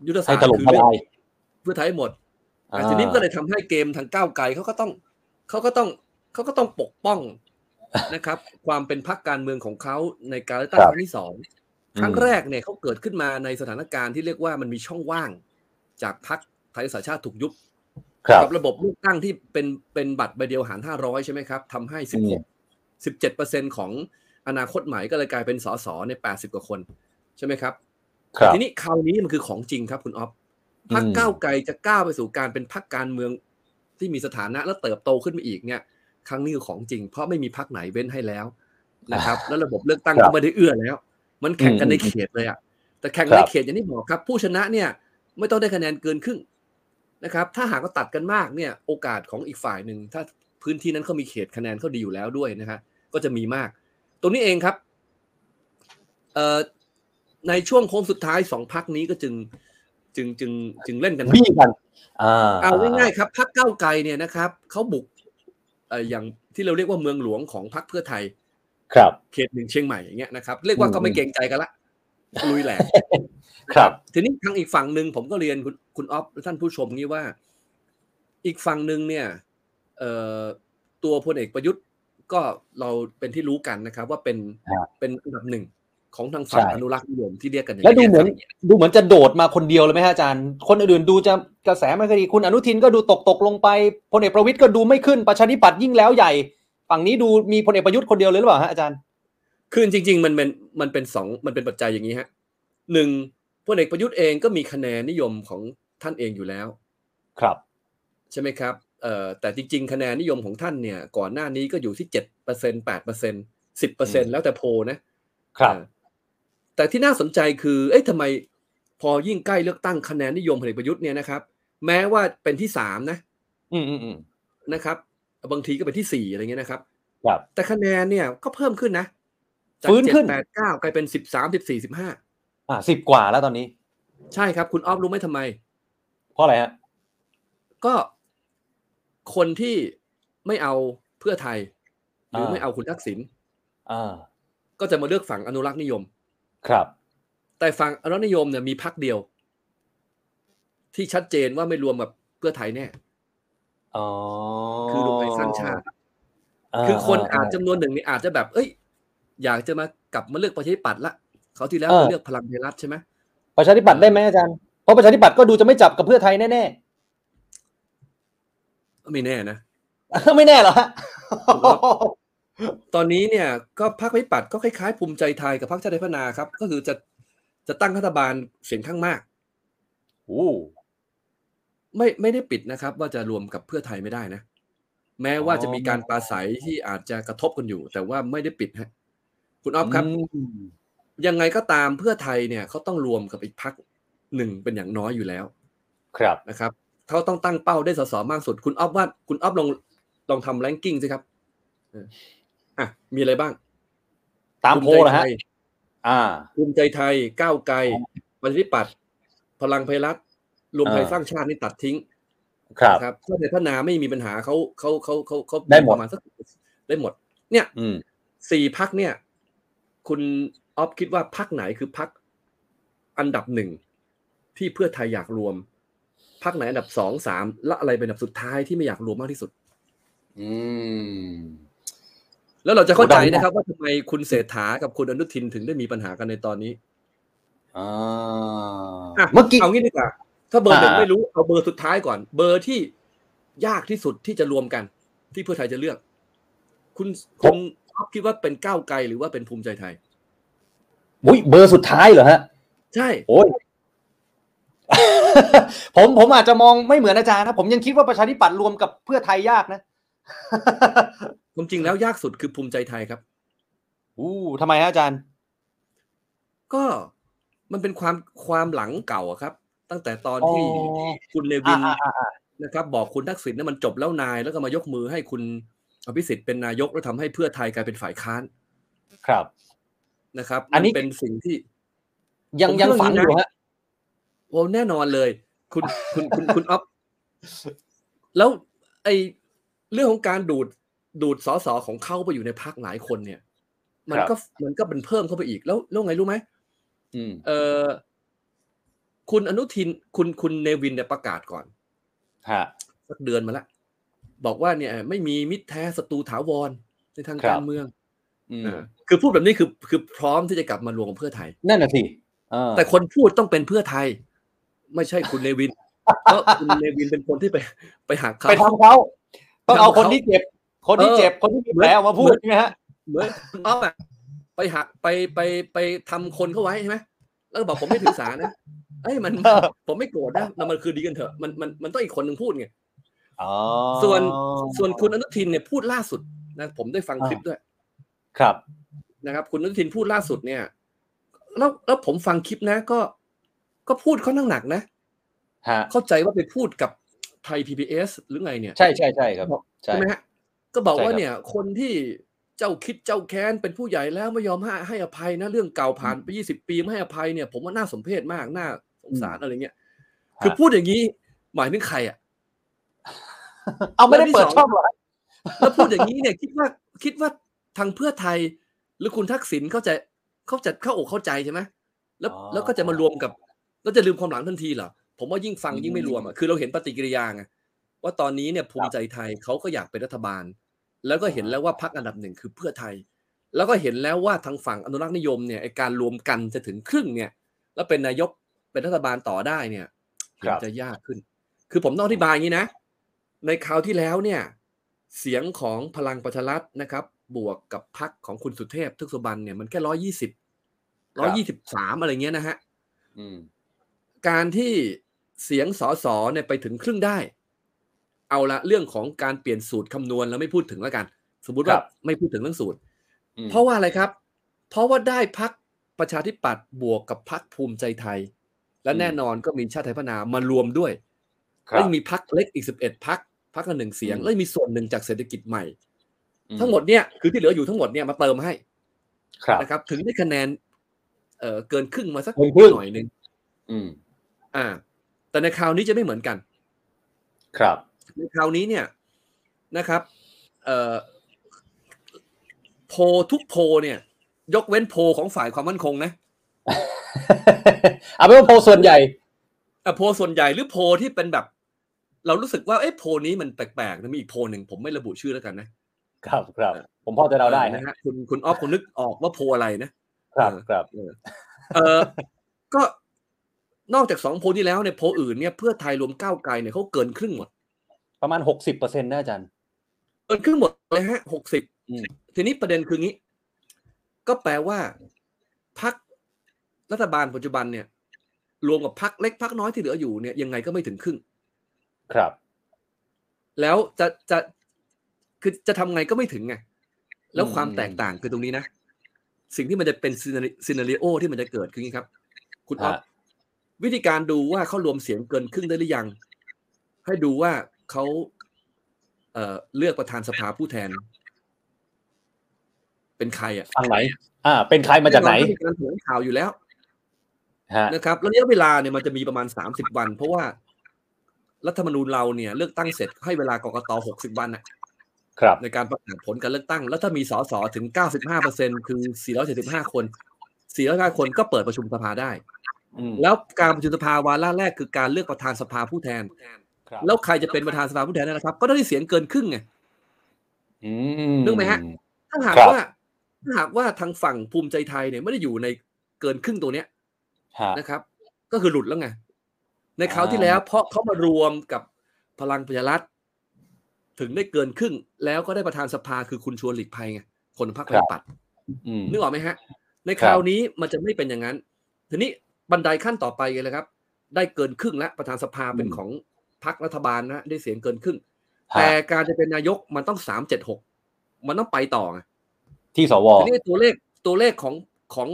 ยุทธศาให้สตร์ถล่มคือทเลือกลายเพื่อไทยหมดอ่าทีนี้ก็เลยทำให้เกมทางก้าวไกลเขาก็ต้องเขาก็ต้อง เขาก็ต้องปกป้องนะครับ ความเป็นพรรคการเมืองของเขาในการเลือกตั้งครั้งที่สองครั้งแรกเนี่ยเขาเกิดขึ้นมาในสถานการณ์ที่เรียกว่ามันมีช่องว่าง จากพรรคไทยสาชาติถูกยุบครับกับระบบเลือกตั้งที่เป็นเป็นบัตรใบเดียวหาร500ใช่ไหมครับทำให้อืม16 17เปอร์เซ็นของอนาคตใหม่ก็เลยกลายเป็นสสใน80กว่าคนใช่ไหมครับครับทีนี้คราวนี้มันคือของจริงครับคุณออฟพรรคอืมก้าวไกลจะก้าวไปสู่การเป็นพรรคการเมืองที่มีสถานะและเติบโตขึ้นมาอีกเนี่ย ครั้งนี้คือของจริง เพราะไม่มีพรรคไหนเว้นให้แล้วนะครับ แล้วระบบเลือกตั้งครัก็บไม่ได้เอื้อแล้ว มันแข่งกันอืมในเขตเลยอะแต่แข่งครัในบเขตอย่างที่บอกครับ ผู้ชนะเนี่ยไม่ต้องได้คะแนนเกินครึ่งนะครับ ถ้าหากว่าตัดกันมากเนี่ยโอกาสของอีกฝ่ายหนึ่งถ้าพื้นที่นั้นเขามีเขตคะแนนเขาดีอยู่แล้วด้วยนะฮะก็จะมีมาก ตรงนี้เองครับเอ่อในช่วงโค้งสุดท้ายสองพักนี้ก็จึงจึงจึงจึงเล่นกันบี้กันอ่าเอาง่ายๆครับพักเก้าวไกลเนี่ยนะครับเขาบุกเอ่ออย่างที่เราเรียกว่าเมืองหลวงของพักเพื่อไทย ครับ เขตหนึ่งเชียงใหม่อย่างเงี้ยนะครับเรียกว่าก็ไม่เกรงใจกันละลุยแหลกครับ ทีนี้ทางอีกฝั่งหนึ่งผมก็เรียนคุณคุณออฟและท่านผู้ชมนี้ว่า อีกฝั่งหนึ่งเนี่ยเอ่อตัวพลเอกประยุทธ์ก็เราเป็นที่รู้กันนะครับ ว่าเป็นครับเป็นอันดับหนึ่ง ของทางฝั่งใช่อนุรักษ์นิยมที่เรียกกันอย่างแล้วดูเหมือนยดูเหมือนจะโดดมาคนเดียวเลยไหมฮะอาจารย์ คนอื่นๆดูจะกระแสไม่ค่อยดีคุณอนุทินก็ดูตกตกๆลงไปพลเอกประวิตยก็ดูไม่ขึ้นประชาธิปัตย์ยิ่งแล้วใหญ่ ฝั่งนี้ดูมีพลเอกประยุทธ์คนเดียวเลยหรือเปล่าฮะอาจารย์คือจริง ๆ มันเป็นมันเป็นสองมันเป็นปัจจัยอย่างนี้ฮะหนึ่งพลเอกประยุทธ์เองก็มีคะแนนนิยมของท่านเองอยู่แล้ว ครับใช่ไหมครับเอ่อแต่จริง ๆ คะแนนนิยมของท่านเนี่ย ก่อนหน้านี้ก็อยู่ที่เจ็ดเปอร์เซ็นแปดเปอร์เซ็นสิบเปอร์เซ็นแล้วแต่โพลนะครับเอ่อ แต่ที่น่าสนใจคือเอ๊ะทำไมพอยิ่งใกล้เลือกตั้งคะแนนนิยมพลเอกประยุทธ์เนี่ยนะครับ แม้ว่าเป็นที่สามนะ อืมอืมอืมนะครับบางทีก็เป็นที่สี่อะไรเงี้ยนะครับ ครับ แต่คะแนนเนี่ยก็เพิ่มขึ้นนะจากฟื้นขึ้นเจ็ดแปดเก้ากลายเป็นสิบสามสิบสี่สิบห้าอ่าสิบกว่าแล้วตอนนี้ใช่ครับ คุณออฟรู้ไหมทำไม เพราะอะไรฮะก็คนที่ไม่เอาเพื่อไทย หรืออ่าไม่เอาคุณทักษิณอ่าก็จะมาเลือกฝั่งอนุรักษ์นิยม ครับ แต่ฝั่งอนุรักษ์นิยมเนี่ยมีพักเดียว ที่ชัดเจนว่าไม่รวมกับเพื่อไทยแน่อ๋อคือรวมไทยสร้างชาติาคือคนอาจาจำนวนหนึ่งนี่อาจจะแบบ เอ้ย อยากจะมากลับมาเลือกประชาธิปัตย์ละเขาวที่แล้วเออไปเลือกพลังไทยรัฐใช่ไหมประชาธิปัตย์ได้ไหมอาจารย์เพราะประชาธิปัตย์ก็ดูจะไม่จับกับเพื่อไทยแน่ไม่แน่นะๆไม่แน่เหรอฮะ ตอนนี้เนี่ยก็พรรคประชาธิปัตย์ก็คล้ายๆภูมิใจไทยกับพรรคชาติไทยพัฒนาครับ ก็คือจะจะตั้งรัฐบาลเสียงข้างมากโอ้ไม่ไม่ได้ปิดนะครับ ว่าจะรวมกับเพื่อไทยไม่ได้นะ แม้ว่าจะมีการปราศัยที่อาจจะกระทบกันอยู่ แต่ว่าไม่ได้ปิดฮะคุณออฟครับอืมยังไงก็ตามเพื่อไทยเนี่ยเขาต้องรวมกับอีกพักหนึ่งเป็นอย่างน้อยอยู่แล้ว ครับนะครับเขาต้องตั้งเป้าได้สสมากสุด คุณออฟว่า คุณออฟลองลองทำแรงกิ้งสิครับเอออะมีอะไรบ้าง ตามโพลภูนะใจฮะไทยอ่าภูมิใจไทยก้าวไกลประชาธิปัตย์พลังไพรัฐรวมไทยอ่าสร้างชาตินี่ตัดทิ้ง ครับนะครับถ้าในพัฒนาไม่มีปัญหาเขาเขาเขาเขาเขาได้หมดประมาณสักได้หมด เนี่ยอืมสี่พักเนี่ย คุณออฟคิดว่าพักไหนคือพักอันดับหนึ่งที่เพื่อไทยอยากรวมพักไหนอันดับสองสามและอะไรเป็นอันดับสุดท้ายที่ไม่อยากรวมมากที่สุด อืม แล้วเราจะเข้าใจโอ้ดังมากนะครับ ว่าทำไมคุณเศรษฐากับคุณอนุทินถึงได้มีปัญหากันในตอนนี้อ่าอะเมื่อกี้เอางี้ดีกว่าถ้าเบอร์หนึ่งอ่าไม่รู้เอาเบอร์สุดท้ายก่อน เบอร์ที่ยากที่สุดที่จะรวมกัน ที่เพื่อไทยจะเลือก คุณคุณออฟคิดว่าเป็นก้าวไกลหรือว่าเป็นภูมิใจไทยอุ้ยเบอร์สุดท้ายเหรอฮะ ใช่โอ้ยผมผมอาจจะมองไม่เหมือนอาจารย์นะ ผมยังคิดว่าประชาธิปัตย์รวมกับเพื่อไทยยากนะ ความจริงแล้วยากสุดคือภูมิใจไทยครับอู้ทำไมฮะอาจารย์ ก็มันเป็นความความหลังเก่าอะครับ ตั้งแต่ตอนที่อ๋อคุณเนวินอ่าอ่าอ่านะครับ บอกคุณทักษิณนั้นมันจบแล้วนาย แล้วก็มายกมือให้คุณอภิสิทธิ์เป็นนายกแล้วทำให้เพื่อไทยกลายเป็นฝ่ายค้าน ครับนะครับ อันนี้มัเป็นสิ่งที่ ยังผมยังเชื่อฝังอย่างอนี้นะยู่ฮะโอ้แน่นอนเลย คุณคุณคุณคุณอ๊อฟแล้วไอเรื่องของการดูด ดูดสอสอของเขาไปอยู่ในพักหลายคนเนี่ย มันก็มันก็เป็นเพิ่มเข้าไปอีกแล้วแล้วไงรู้ไหมอืมเออคุณอนุทินคุณคุณเนวินเนี่ยประกาศก่อนฮะสักเดือนมาแล้วบอกว่าเนี่ย ไม่มีมิตรแท้ศัตรูถาวรในทางครับการเมืองอืมอ่าคือพูดแบบนี้คือคือพร้อมที่จะกลับมารวมกับเพื่อไทย นั่นน่ะสิอ่าแต่คนพูดต้องเป็นเพื่อไทย ไม่ใช่คุณเนวินเพราะคุณเนวินเป็นคนที่ไป ไปหักเขาไปทำเขาต้องเอาทำเขาคนที่เจ็บ คนที่เออเจ็บคนที่มีแผลออกมาพูดใช่ไหมฮะเหมือนคุณอ๊อฟอะไปหักไปไปไปทำคนเข้าไว้ใช่ไหมแล้วก็บอกผมไม่ถือสานะเอ้ยมันเออผมไม่โกรธนะแล้วมันคือดีกันเถอะมันมันมันต้องอีกคนหนึ่งพูดไงอ๋อส่วนส่วนคุณอนุทินเนี่ยพูดล่าสุดนะผมได้ฟังคลิปด้วย ครับนะครับ คุณอนุทินพูดล่าสุดเนี่ย แล้วแล้วผมฟังคลิปนะ ก็ก็พูดค่อนข้างหนักนะฮะเข้าใจว่าไปพูดกับไทย PBS หรือไงเนี่ย ใช่ใช่ใช่ครับใช่ใช่ไหมฮะ ก็บอกใช่ว่าครับเนี่ย คนที่เจ้าคิดเจ้าแค้นเป็นผู้ใหญ่แล้วไม่ยอมให้ให้อภัยนะเรื่องเก่าผ่านไปยี่สิบปีไม่ให้อภัยเนี่ย ผมว่าน่าสมเพชมากน่าสงสารอะไรเงี้ยคือพูดอย่างนี้ หมายถึงใครอะเอาไม่ได้เปิดแล้วที่สองช่องเหรอแล้วพูดอย่างนี้เนี่ยคิดว่าคิดว่าทางเพื่อไทยรือคุณทักษิณเขาจะเขาจะเข้าอกเข้าใจใช่ไหมแล้วอ๋อแล้วก็จะมารวมกับแล้วจะลืมความหลังทันทีเหรอผมว่ายิ่งฟังยิ่งไม่รวมอะคือเราเห็นปฏิกิริยาไงว่าตอนนี้เนี่ยภูมิใจไทยเขาก็อยากเป็นรัฐบาล แล้วก็เห็นแล้วว่าพรรคอันดับหนึ่งคือเพื่อไทย แล้วก็เห็นแล้วว่าทางฝั่งอนุรักษ์นิยมเนี่ยไอ้การรวมกันจะถึงครึ่งเนี่ย แล้วเป็นนายกเป็นรัฐบาลต่อได้เนี่ยครัมับนจะยากขึ้น คือผมต้องอธิบายอย่างนี้นะ ในคราวที่แล้วเนี่ย เสียงของพลังประชารัฐนะครับ บวกกับพรรคของคุณสุเทพทึกสุบรรณเนี่ยมันแค่ร้อยี่สิบร้อยี่สิบสามอะไรเงี้ยนะฮะอืมการที่เสียงสอสอเนี่ยไปถึงครึ่งได้ เอาละเรื่องของการเปลี่ยนสูตรคำนวณแล้วไม่พูดถึงแล้วกัน สมมุติว่าไม่พูดถึงเรื่องสูตรอืมเพราะว่าอะไรครับ เพราะว่าได้พักประชาธิปัตย์บวกกับพักภูมิใจไทย และแน่นอนก็มีชาติไทยพัฒนามารวมด้วยคแล้รัวบยังมีพักเล็กอีกสิบเอ็ดพักพักละหนึ่งเสียงอืมแล้วยังมีส่วนหนึ่งจากเศรษฐกิจใหม่อืทั้งหมดเนี่ยคือที่เหลืออยู่ทั้งหมดเนี่ยมาเติมให้ครับนะครับ ถึงได้คะแนนเอ่อเกินครึ่งมาสักเกินครึ่งหน่อยหนึงอืม อ่า แต่ในคราวนี้จะไม่เหมือนกัน ครับ ในคราวนี้เนี่ยนะครับเอ่อโพลทุกโพลเนี่ย ยกเว้นโพลของฝ่ายความมั่นคงนะเอาเป็นว่าโพลส่วนใหญ่อะโพลส่วนใหญ่หรือโพลที่เป็นแบบ เรารู้สึกว่าเอ๊ะโพลนี้มันแปลกๆนะมีอีกโพลหนึ่งผมไม่ระบุชื่อแล้วกันนะครับครับผมพอจะเดาได้นะนะฮะคุณคุณออฟคุณนึกออกว่าโพลอะไรนะครับครับเออก็นอกจากสองโพลที่แล้วเนี่ยโพลอื่นเนี่ยเพื่อไทยรวมก้าวไกลเนี่ยเขาเกินครึ่งหมด ประมาณหกสิบเปอร์เซ็นต์นะอาจารย์เกินครึ่งหมดเลยฮะหกสิบอืมทีนี้ประเด็นคืองี้ ก็แปลว่าพักรัฐบาลปัจจุบันเนี่ย รวมกับพักเล็กพักน้อยที่เหลืออยู่เนี่ยยังไงก็ไม่ถึงครึ่ง ครับ แล้วจะจะคือจะทำไงก็ไม่ถึงไงแล้วอืมความแตกต่างคือตรงนี้นะ สิ่งที่มันจะเป็นซีนารีโอที่มันจะเกิดคืออย่างนี้ครับ คุณอ๊อฟฮะวิธีการดูว่าเขารวมเสียงเกินครึ่งได้หรือยัง ให้ดูว่า เขาเอ่อเลือกประธานสภาผู้แทน เป็นใครอะฝั่งไหน อ่า เป็นใครมาจากไหนแอมีการแถลงข่าวอยู่แล้วฮะนะครับแล้วระยะเวลาเนี่ยมันจะมีประมาณสามสิบวัน เพราะว่ารัฐธรรมนูญเราเนี่ย เลือกตั้งเสร็จให้เวลากกตหกสิบวันน่ะครับในการประกาศผลการเลือกตั้ง แล้วถ้ามีสสถึง 95เปอร์เซ็นคือ 475 คน475คนก็เปิดประชุมสภาได้อืมแล้วการประชุมสภาวาระแรกคือการเลือกประธานสภาผู้แทนครับ แล้วใครจะเป็นประธานสภาผู้แทนนั่นแหละครับ ก็ได้เสียงเกินครึ่งไงอืนึกไหมฮะ ถ้าหากครับว่า ถ้าหากว่าทางฝั่งภูมิใจไทยเนี่ยไม่ได้อยู่ในเกินครึ่งตัวเนี้ยฮะนะครับ ก็คือหลุดแล้วไง ในคราวอ่าที่แล้ว เพราะเขามารวมกับพลังประชารัฐถึงได้เกินครึ่ง แล้วก็ได้ประธานสภาคือคุณชวนหลีกภัยไงคนพรรคประชาธิปัตย์อืมนึกออกไหมฮะ ในครับคราวนี้มันจะไม่เป็นอย่างนั้น ทีนี้บันไดขั้นต่อไปเลยครับ ได้เกินครึ่งแล้วประธานสภาเป็นของ พรรครัฐบาลนะได้เสียงเกินครึ่งฮะแต่การจะเป็นนายกมันต้องสามเจ็ดหกมันต้องไปต่อไงที่สวทีนี้ตัวเลขตัวเลขของของ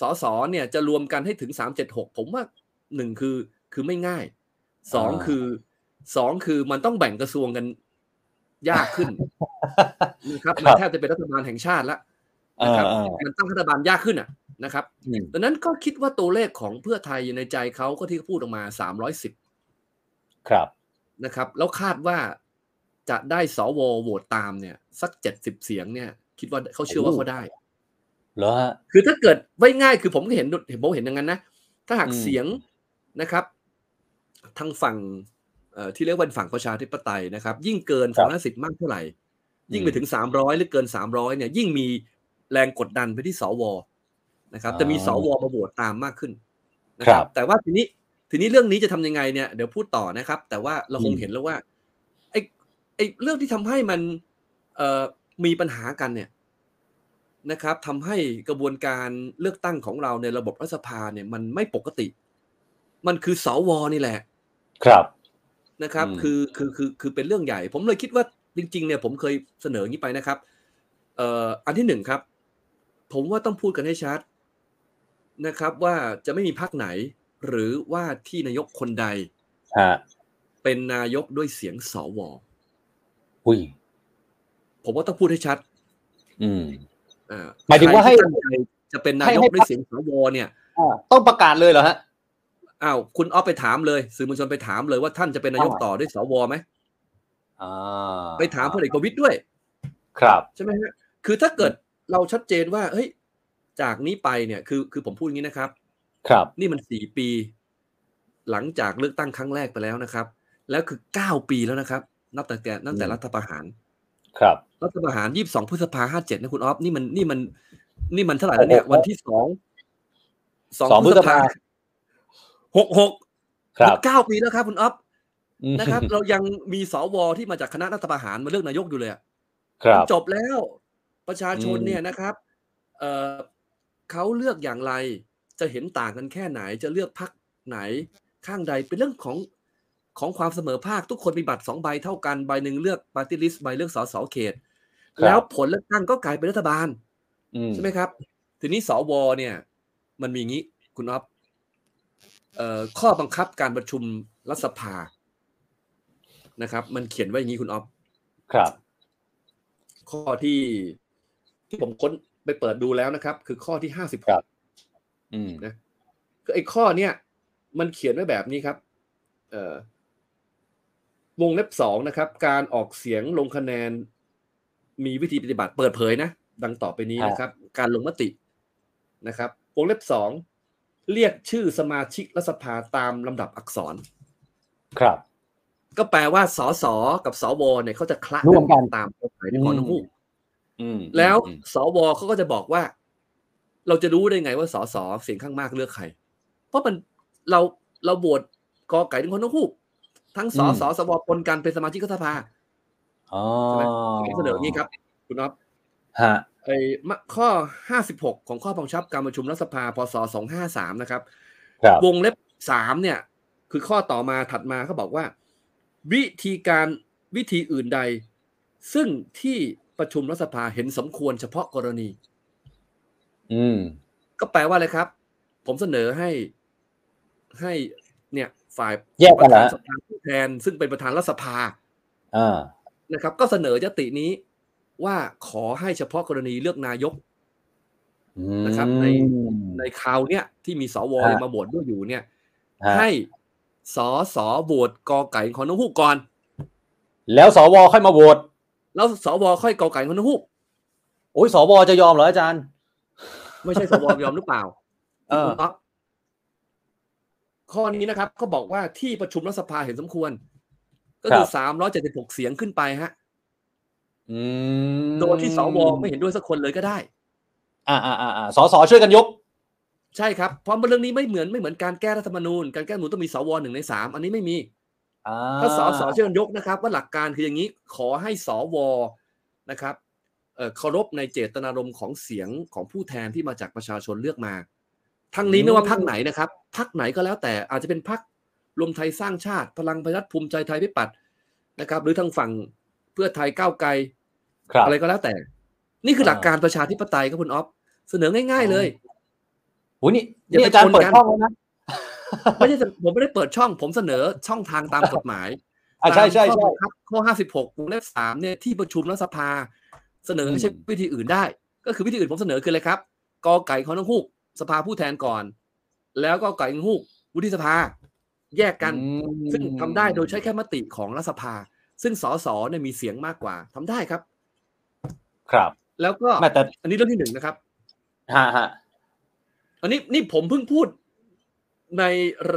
สสเนี่ยจะรวมกันให้ถึงสามเจ็ดหกผมว่าหนึ่งคือคือไม่ง่ายสองอ่าคือสองคือมันต้องแบ่งกระทรวงกันยากขึ้นนะครับมันแทบจะเป็นรัฐบาลแห่งชาติแล้วเอนะอครับเออมันตั้งรัฐบาลยากขึ้นอะนะครับอืมดังนั้นก็คิดว่าตัวเลขของเพื่อไทยในใจเขาก็ที่เขาพูดออกมาสามร้อยสิบ ครับนะครับ แล้วคาดว่าจะได้สวโหวตตามเนี่ย สักเจ็ดสิบเสียงเนี่ย คิดว่าเขาเชื่อว่าเขาได้เหรอฮะคือถ้าเกิดไว้ง่ายคือผมก็เห็นเห็นผมเห็นอย่างนั้นนะ ถ้าหากอืมเสียงนะครับ ทางฝั่งเอ่อที่เรียกว่าฝั่งประชาธิปไตยนะครับ ยิ่งเกินสองร้อยสิบมากเท่าไหร่ ยิ่งไปถึงสามร้อยหรือเกินสามร้อยเนี่ย ยิ่งมีแรงกดดันไปที่สวนะครับ จะมีสวมาโหวตตามมากขึ้นนะคครัรับบแต่ว่าทีนี้ ทีนี้เรื่องนี้จะทำยังไงเนี่ยเดี๋ยวพูดต่อนะครับ แต่ว่าเราคงอืมเห็นแล้วว่าไอ้ไอ้เรื่องที่ทำให้มันเอ่อมีปัญหากันเนี่ยนะครับทำให้กระบวนการเลือกตั้งของเราในระบบรัฐสภาเนี่ยมันไม่ปกติ มันคือสวนี่แหละ ครับนะครับอืมคือคือคือคือเป็นเรื่องใหญ่ ผมเลยคิดว่าจริง ๆ เนี่ย ผมเคยเสนออย่างนี้ไปนะครับ เอ่ออันที่หนึ่งครับ ผมว่าต้องพูดกันให้ชัดนะครับ ว่าจะไม่มีพรรคไหน หรือว่าที่นายกคนใดฮะเป็นนายกด้วยเสียงสวอุ้ยผมว่าต้องพูดให้ชัด อืมอ่าหมายถึงว่าให้ใครที่ตั้งใจจะเป็นนายกให้ให้ด้วยเสียงสวเนี่ยอ่าต้องประกาศเลยเหรอฮะอ้าวคุณออฟไปถามเลยสื่อมวลชนไปถามเลยว่าท่านจะเป็นนายกอ่าต่อด้วยสวไหมอ่าไปถามพลเอกประวิตยด้วย ครับใช่ไหมฮะคือถ้าเกิดเราชัดเจนว่า เฮ้ย จากนี้ไปเนี่ย คือคือผมพูดอย่างนี้นะครับ ครับ นี่มันสี่ปี หลังจากเลือกตั้งครั้งแรกไปแล้วนะครับ แล้วคือเก้าปีแล้วนะครับ นับแต่แต่นับแต่อืมรัฐประหาร ครับรัฐประหารยี่สิบสองพฤษภาห้าเจ็ดนะคุณออฟนี่มันนี่มัน นี่มันเท่าไหร่แล้วเนี่ยหกหกวันที่สองสองพฤษภาหกหกครับเก้าปีแล้วครับ คุณออฟอืมนะครับ เรายังมีสวที่มาจากคณะรัฐประหารมาเลือกนายกอยู่เลยอะครับจบแล้วประชาชนอืมเนี่ยนะครับ เอ่อเขาเลือกอย่างไร จะเห็นต่างกันแค่ไหน จะเลือกพักไหนข้างใดเป็นเรื่องของของความเสมอภาคทุกคนมีบัตรสองใบเท่ากันใบหนึ่งเลือกปาร์ตี้ลิสต์ใบเลือกสสเขต แล้วผลเลือกตั้งก็กลายเป็นรัฐบาลอืมใช่ไหมครับ ทีนี้สวเนี่ย มันมีอย่างนี้คุณอ๊อฟเอ่อข้อบังคับการประชุมรัฐสภานะครับ มันเขียนไว้อย่างนี้คุณอ๊อฟครับ ข้อที่ที่ผมค้นไปเปิดดูแล้วนะครับ คือข้อที่ห้าสิบครับอืม นะคือไอ้ข้อเนี้ยมันเขียนไว้แบบนี้ครับเอ่อวงเล็บสองนะครับ การออกเสียงลงคะแนน มีวิธีปฏิบัติเปิดเผยนะ ดังต่อไปนี้นะครับ การลงมตินะครับ วงเล็บสองเรียกชื่อสมาชิกรัฐสภาตามลำดับอักษร ครับ ก็แปลว่าสสกับสวเนี่ยเขาจะคละร่วมกันตามกฎหมายในข้อน้ำมูกอืมแล้วอืมสวเขาก็จะบอกว่า เราจะรู้ได้ไงว่าสสเสียงข้างมากเลือกใคร เพราะมันเราเราโหวตกอไก่ถึงคนทั้งคู่ ทั้งสสสวปนกันเป็นสมาชิกรัฐสภาอ๋อใช่ไหมเสนออย่างนี้ครับ คุณน็อฟฮะไอ้มะข้อ 56 ของข้อบังคับการประชุมรัฐสภาพศ253 นะครับครับวงเล็บสามเนี่ย คือข้อต่อมาถัดมาเขาบอกว่า วิธีการวิธีอื่นใด ซึ่งที่ประชุมรัฐสภาเห็นสมควรเฉพาะกรณี อืม ก็แปลว่าอะไรครับ ผมเสนอให้ให้เนี่ยฝ่ายแยกปกันระเหรอธานสภาผู้แทน ซึ่งเป็นประธานรัฐสภาอ่านะครับ ก็เสนอยตินี้ว่าขอให้เฉพาะกรณีเลือกนายกนะครับในในคราวเนี้ยที่มีสวฮะยังมาโหวตด้วยอยู่เนี่ยฮะให้สอสอโหวตกอไก่ของนกฮูกก่อน แล้วสวค่อยมาโหวตแล้วสวค่อยกอไก่ของนกฮูกโอ้ยสวจะยอมเหรออาจารย์ ไม่ใช่สวยอมหรือเปล่าเออคุณอ๊อฟข้อนี้นะครับเขาบอกว่าที่ประชุมรัฐสภาเห็นสมควร ก็คือสามร้อยเจ็ดสิบหกเสียงขึ้นไปฮะอืมโดยที่สวไม่เห็นด้วยสักคนเลยก็ได้อ่าอ่าอ่าอ่าสสช่วยกันยก ใช่ครับเพราะเรื่องนี้ไม่เหมือนไม่เหมือนการแก้รัฐธรรมนูญการแก้รัฐธรรมนูญต้องมีสวหนึ่งในสามอันนี้ไม่มีอ่าถ้าสสช่วยกันยกนะครับ ว่าหลักการคืออย่างนี้ ขอให้สวนะครับ เอ่อเคารพในเจตนารมณ์ของเสียงของผู้แทนที่มาจากประชาชนเลือกมา ทั้งนี้ไม่ว่าพักไหนนะครับพักไหนก็แล้วแต่อาจจะเป็นพักรวมไทยสร้างชาติพลังประชารัฐภูมิใจไทยพิปัตย์นะครับ หรือทางฝั่งเพื่อไทยก้าวไกลครับอะไรก็แล้วแต่ นี่คือหอ่าลักการประชาธิปไตยครับคุณอ๊อฟเสนอง่าย ๆ เลยโอ้ยนี่อย่านี่ไปอาจารย์ชนเปิดกันช่องแล้วนะไม่ใช่ผมไม่ได้เปิดช่อง ผมเสนอช่องทางตามกฎหมายอ่าใช่ใช่ตามข้อใช่บังคับข้อ56วงเล็บ3เนี่ยที่ประชุมรัฐสภา เสนอไม่ใช่อืมวิธีอื่นได้ ก็คือวิธีอื่นผมเสนอคืออะไรครับกอไก่ของน้องฮูกสภาผู้แทนก่อน แล้วก็ไก่ของฮูกวุฒิสภา แยกกันอืมซึ่งทำได้โดยใช้แค่มติของรัฐสภา ซึ่งสสเนี่ยมีเสียงมากกว่าทำได้ครับ ครับ แล้วก็แม่แต่อันนี้เรื่องที่หนึ่งนะครับฮะฮะอันนี้นี่ผมเพิ่งพูดใน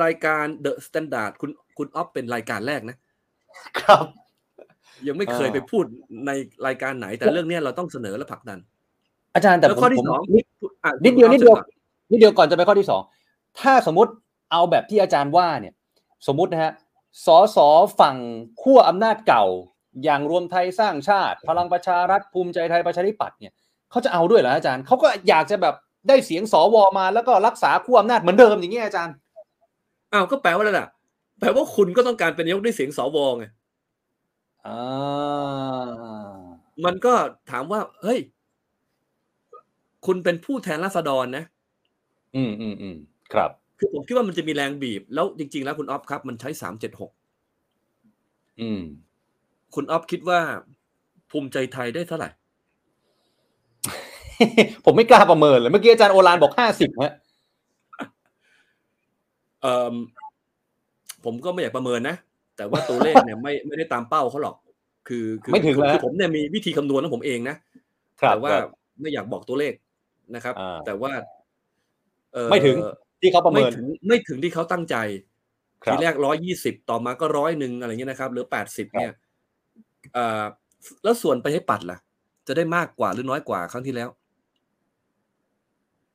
รายการ The Standard คุณคุณออฟเป็นรายการแรกนะ ครับ ยังไม่เคยอ่าไปพูดในรายการไหน แต่เรื่องเนี้ยเราต้องเสนอและผลักดัน อาจารย์แต่แล้วผมข้อที่ผมสองนิดอะนิดเดียวคุณนิดเดียวอาชิญก่อนนิดเดียวก่อนจะไปข้อที่สองถ้าสมมติเอาแบบที่อาจารย์ว่าเนี่ย สมมตินะฮะสสฝั่งขั้วอำนาจเก่า อย่างรวมไทยสร้างชาติ พลังประชารัฐภูมิใจไทยประชาธิปัตย์เนี่ยเขาจะเอาด้วยเหรออาจารย์เขาก็อยากจะแบบได้เสียงสวมาแล้วก็รักษาขั้วอำนาจเหมือนเดิมอย่างเงี้ยอาจารย์อ้าวก็แปลว่าอะไรล่ะแปลว่าคุณก็ต้องการเป็นนายกด้วยเสียงสวไง อ่ามันก็ถามว่า เฮ้ย คุณเป็นผู้แทนราษฎรนะ อืมอืมอืมครับ คือผมคิดว่ามันจะมีแรงบีบ แล้วจริง ๆ แล้วคุณออฟครับ มันใช้สามเจ็ดหกอืม คุณออฟคิดว่า ภูมิใจไทยได้เท่าไหร่ ผมไม่กล้าประเมินเลย เมื่อกี้อาจารย์โอฬารบอกห้าสิบฮะเอ่อผมก็ไม่อยากประเมินนะ แต่ว่าตัวเลขเนี่ยไม่ไม่ได้ตามเป้าเขาหรอก คือคือไม่ถึงคือแล้วคือผมเนี่ยมีวิธีคำนวณของผมเองนะครับแต่ว่าครับไม่อยากบอกตัวเลขนะครับอ่าแต่ว่าเอ่อไม่ถึงที่เขาประเมินไม่ถึงไม่ถึงที่เขาตั้งใจครับทีแรกร้อยยี่สิบต่อมาก็ร้อยหนึ่งอะไรเงี้ยนะครับเหลือแปดสิบเนี่ยเอ่อแล้วส่วนไปให้ปัดล่ะ จะได้มากกว่าหรือน้อยกว่าครั้งที่แล้ว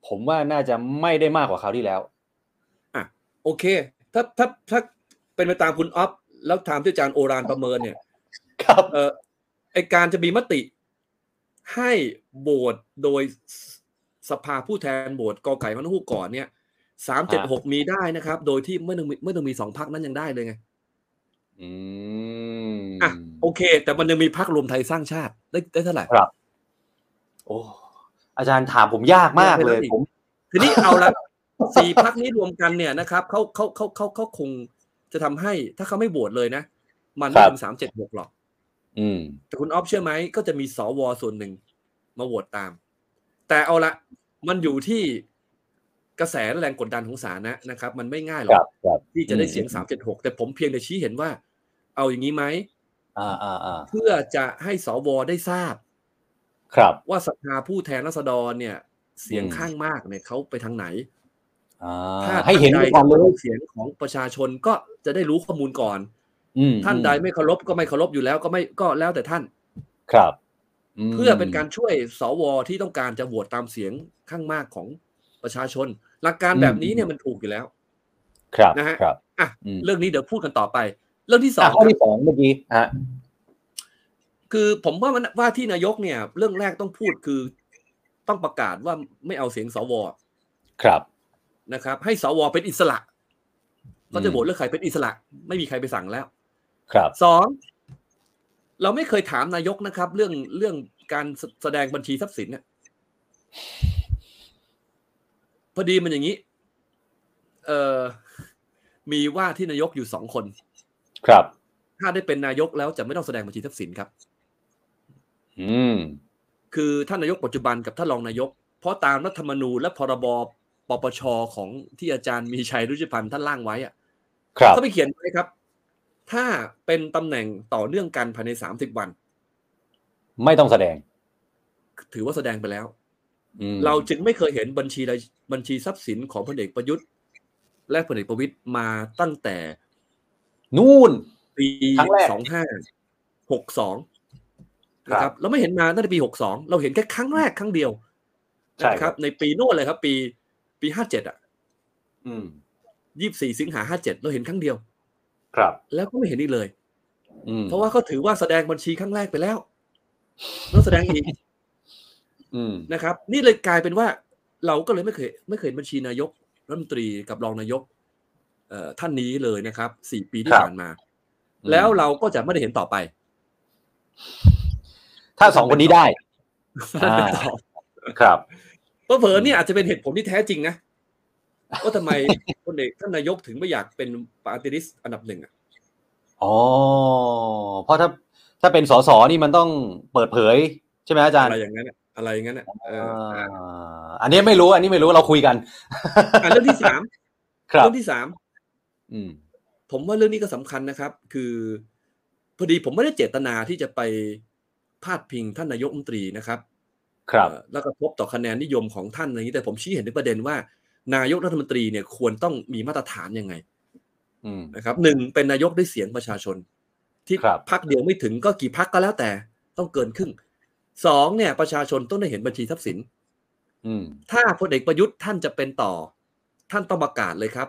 ผมว่าน่าจะไม่ได้มากกว่าคราวที่แล้วอะโอเค ถ้าถ้าถ้าเป็นไปตามคุณออฟ แล้วตามที่อาจารย์โอรานประเมินเนี่ย ครับเออไอการจะมีมติ ให้โบวตโดยสภาผู้แทนโบวตกอไก่พันธุ์ก่อนเนี่ยสามเจ็ดหกมีได้นะครับ โดยที่ไม่ต้องมีไม่ต้องมีสองพักนั้นยังได้เลยไง อืมอะโอเค แต่มันยังมีพักรวมไทยสร้างชาติได้ได้เท่าไหร่ครับ โอ้อาจารย์ถามผมยากมากเลยยากเลยผม ทีนี้เอาละสี่พักนี้รวมกันเนี่ยนะครับเขาเขาเขาเขาเขาคง จะทำให้ถ้าเขาไม่โหวตเลยนะ มันไม่ถึงสามเจ็ดหกหรอกอืมแต่คุณออฟเชื่อไหมก็จะมีสวส่วนหนึ่งมาโหวตตาม แต่เอาละมันอยู่ที่กระแสและแรงกดดันของศาลนะนะครับ มันไม่ง่ายหรคอรักบครับที่จะได้อืมเสียงสามเจ็ดหกแต่ผมเพียงแต่ชี้เห็นว่า เอาอย่างนี้ไหมอ่าอ่าอ่าเพื่อจะให้สวได้ทราบ ครับ ว่าสภาผู้แทนราษฎรเนี่ย เสียงอืมข้างมากเนี่ยเขาไปทางไหนอ่าถ้าให้เห็นท่าไปใดก่อนเลยเสียงของประชาชนก็ จะได้รู้ข้อมูลก่อนอืมท่านใดไม่เคารพก็ไม่เคารพอยู่แล้วก็ไม่ก็แล้วแต่ท่าน ครับมเพื่อเป็นการช่วยสวที่ต้องการจะโหวตตามเสียงข้างมากของประชาชน หลักการแบบนี้เนี่ยมันถูกอยู่แล้ว ครับนะฮะครับอะอืมเรื่องนี้เดี๋ยวพูดกันต่อไป เรื่องที่สออะงข้อครับที่สองเมื่อกี้ฮะคือผมว่ามันว่าที่นายกเนี่ย เรื่องแรกต้องพูดคือต้องประกาศว่าไม่เอาเสียงสว ครับนะครับ ให้สวเป็นอิสระ ก็จะอืมโหวตเลือกใครเป็นอิสระ ไม่มีใครไปสั่งแล้ว ครับสองเราไม่เคยถามนายกนะครับ เรื่องเรื่องการแสแสดงบัญชีทรัพย์สินเนี่ยพอดีมันอย่างนี้ เอ่อมีว่าที่นายกอยู่สองคน ครับ ถ้าได้เป็นนายกแล้วจะไม่ต้องแสดงบัญชีทรัพย์สินครับ อืม คือท่านนายกปัจจุบันกับท่านรองนายก เพราะตามรัฐธรรมนูญและพรบปปชของที่อาจารย์มีชัยรุจิพันธ์ท่านร่างไว้อะครับ เขาไปเขียนไว้ครับ ถ้าเป็นตำแหน่งต่อเนื่องกันภายในสามสิบวัน ไม่ต้องแสดง ถือว่าแสดงไปแล้วอืมเราจึงไม่เคยเห็นบัญชีรายบัญชีทรัพย์สินของพลเอกประยุทธ์ และพลเอกประวิตยมาตั้งแต่ นู่นปีครั้งแรกสองห้าหกสองครับนะครับเราไม่เห็นมาตั้งแต่ปีหกสองเราเห็นแค่ครั้งแรกครั้งเดียวใช่นะคครัรับบในปีโน้นเลยครับ ปีปีห้าเจ็ดอะอืม ยี่สี่สิงหาห้าเจ็ดเราเห็นครั้งเดียว ครับ แล้วก็ไม่เห็นอีกเลยอืมเพราะว่าเขาถือว่าแสดงบัญชีครั้งแรกไปแล้วต้องแสดงอีกอืมนะครับ นี่เลยกลายเป็นว่า เราก็เลยไม่เคย ไม่เคยเห็นบัญชีนายกรัฐมนตรีกับรองนายกเอ่อท่านนี้เลยนะครับสี่ปีที่ครับผ่านมา แล้วเราก็จะไม่ได้เห็นต่อไป ถ้าสองคนนี้ได้อ่าต่อครับเพราะเผลอๆเนี่ยอาจจะเป็นเหตุผลที่แท้จริงนะ ว่าทำไมพลเอกท่านนายกถึงไม่อยากเป็น party list อันดับหนึ่งอะอ๋อเพราะถ้าถ้าเป็นสสนี่มันต้องเปิดเผย ใช่ไหมอาจารย์อะไรอย่างนั้นอะอะไรอย่างนั้นอะเอออะอ่าอันนี้ไม่รู้ อันนี้ไม่รู้เราคุยกันอะเรื่องที่สามครับเรื่องที่สามอืมผมว่าเรื่องนี้ก็สำคัญนะครับ คือ พอดีผมไม่ได้เจตนาที่จะไปพาดพิงท่านนายกรัฐมนตรีนะครับ ครับเอ่อแล้วก็ทบต่อคะแนนนิยมของท่านอะไรอย่างนี้แต่ผมชี้เห็นในประเด็นว่า นายกรัฐมนตรีเนี่ยควรต้องมีมาตรฐานยังไงอืมนะครับหนึ่งเป็นนายกด้วยเสียงประชาชน ที่ครับพักเดียวไม่ถึงก็กี่พักก็แล้วแต่ต้องเกินครึ่งสองเนี่ย ประชาชนต้องได้เห็นบัญชีทรัพย์สินอืมถ้าพลเอกประยุทธ์ท่านจะเป็นต่อ ท่านต้องประกาศเลยครับ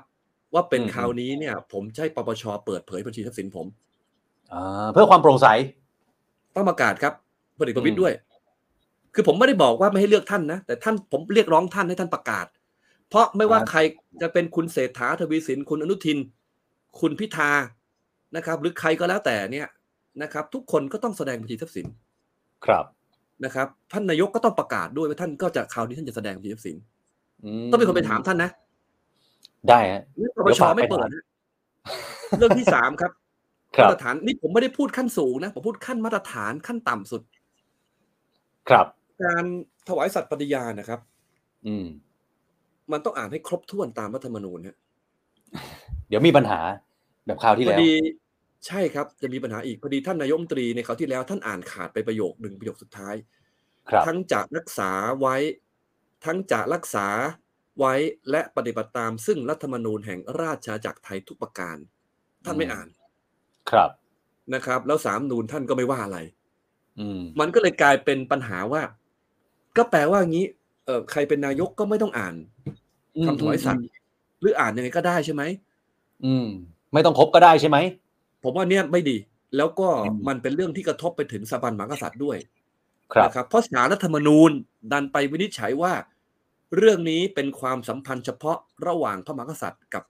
ว่าเป็นอืมคราวนี้เนี่ย ผมจะให้ปปชเปิดเผยบัญชีทรัพย์สินผมอ่าเพื่อความโปร่งใสต้องประกาศครับพลเอกประวิตอืยมด้วย คือผมไม่ได้บอกว่าไม่ให้เลือกท่านนะแต่ท่านผมเรียกร้องท่านให้ท่านประกาศ เพราะไม่ว่าใครจะเป็นคุณเศรษฐาทวีสินคุณอนุทิน คุณพิธานะครับ หรือใครก็แล้วแต่เนี่ยนะครับ ทุกคนก็ต้องแสดงบัญชีทรัพย์สินครับนะครับท่านนายกก็ต้องประกาศด้วยว่าท่านก็จะคราวนี้ท่านจะแสดงบัญชีทรัพย์สินมต้องเป็นคนไปถามท่านนะ ได้ฮะนี่ปเดี๋ปยวชฝากไปไม่เปิดถามนะเรื่องที่สามครับครัมาบตรฐานนี่ผมไม่ได้พูดขั้นสูงนะผมพูดขั้นมาตรฐานขั้นต่ำสุด ครับ การถวายสัตย์ปฏิญาณนะครับ อืม มันต้องอ่านให้ครบถ้วนตามรัฐธรรมนูญฮะเดี๋ยวมีปัญหาแบบคราวที่พอแล้วดีใช่ครับจะมีปัญหาอีกพอดีท่านนายกรัฐมนตรีในคราวที่แล้ว ท่านอ่านขาดไปประโยคหนึ่งประโยคสุดท้ายครับทั้งจะรักษาไว้ ทั้งจะรักษาไว้และปฏิบัติตามซึ่งรัฐธรรมนูญแห่งราชอาณาจักรไทยทุกประการ ท่านไม่อ่าน ครับนะครับ แล้วสามนูนท่านก็ไม่ว่าอะไร อืมมันก็เลยกลายเป็นปัญหาว่า ก็แปลว่างี้ เออใครเป็นนายกก็ไม่ต้องอ่านคำถวายสัตย์หรืออ่านยังไงก็ได้ใช่ไหมอืม ไม่ต้องครบก็ได้ใช่ไหมผมว่าเนี่ยไม่ดี แล้วก็อืมมันเป็นเรื่องที่กระทบไปถึงสถาบันมหากษัตริย์ด้วย ครับนะครับเพราะสารรัฐธรรมนูญดันไปวินิจฉัยว่า เรื่องนี้เป็นความสัมพันธ์เฉพาะระหว่างพระมหากษัตริย์กับ